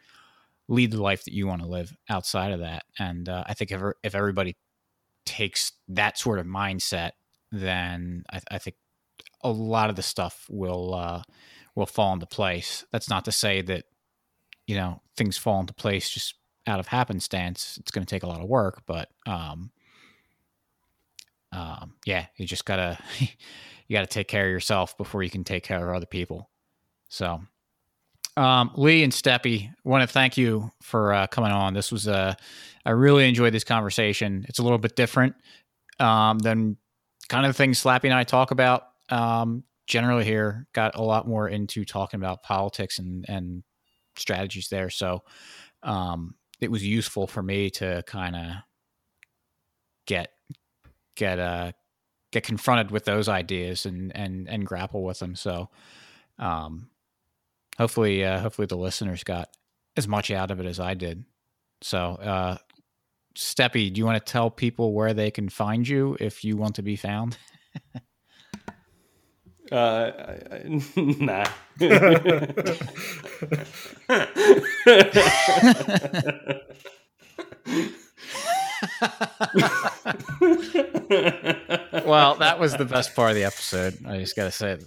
Speaker 1: lead the life that you want to live outside of that. And uh, I think if if everybody takes that sort of mindset, then I, I think a lot of the stuff will uh, will fall into place. That's not to say that you know things fall into place just out of happenstance. It's going to take a lot of work, but um, um, yeah, you just gotta you gotta take care of yourself before you can take care of other people. So, um, Lee and Steppy, want to thank you for uh, coming on. This was a I really enjoyed this conversation. It's a little bit different um, than kind of the things Slappy and I talk about um, generally here. Got a lot more into talking about politics and, and strategies there. So um, it was useful for me to kind of get get uh get confronted with those ideas and and and grapple with them. So um, hopefully uh, hopefully the listeners got as much out of it as I did. So uh, Steppy, do you want to tell people where they can find you if you want to be found?
Speaker 3: uh, I, I, nah.
Speaker 1: well, that was the best part of the episode. I just got to say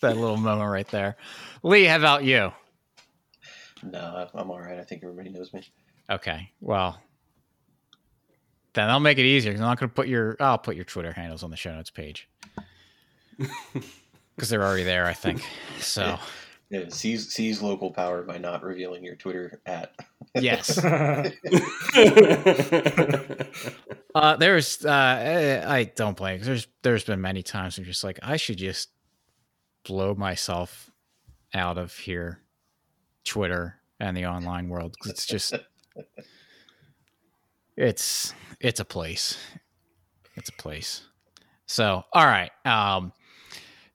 Speaker 1: that little moment right there. Lee, how about you?
Speaker 4: No, I'm all right. I think everybody knows me.
Speaker 1: Okay. Well, then I'll make it easier. I'm not going to put your. I'll put your Twitter handles on the show notes page because they're already there. I think so.
Speaker 4: Yeah. Yeah, seize seize local power by not revealing your Twitter at.
Speaker 1: yes. uh, there's uh, I don't blame. There's there's been many times I'm just like I should just blow myself out of here, Twitter and the online world. It's just it's it's a place. It's a place. So, all right. Um,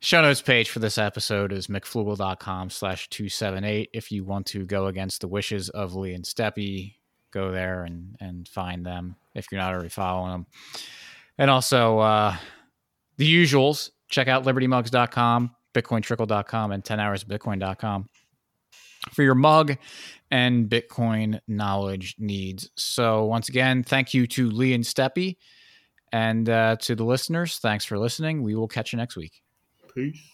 Speaker 1: show notes page for this episode is mcfloogle.com slash 278. If you want to go against the wishes of Lee and Steppy, go there and, and find them if you're not already following them. And also, uh, the usuals, check out libertymugs.com, bitcointrickle.com, and 10hoursbitcoin.com for your mug and Bitcoin knowledge needs. So, once again, thank you to Lee and Steppy. And uh, to the listeners, thanks for listening. We will catch you next week.
Speaker 2: vocês.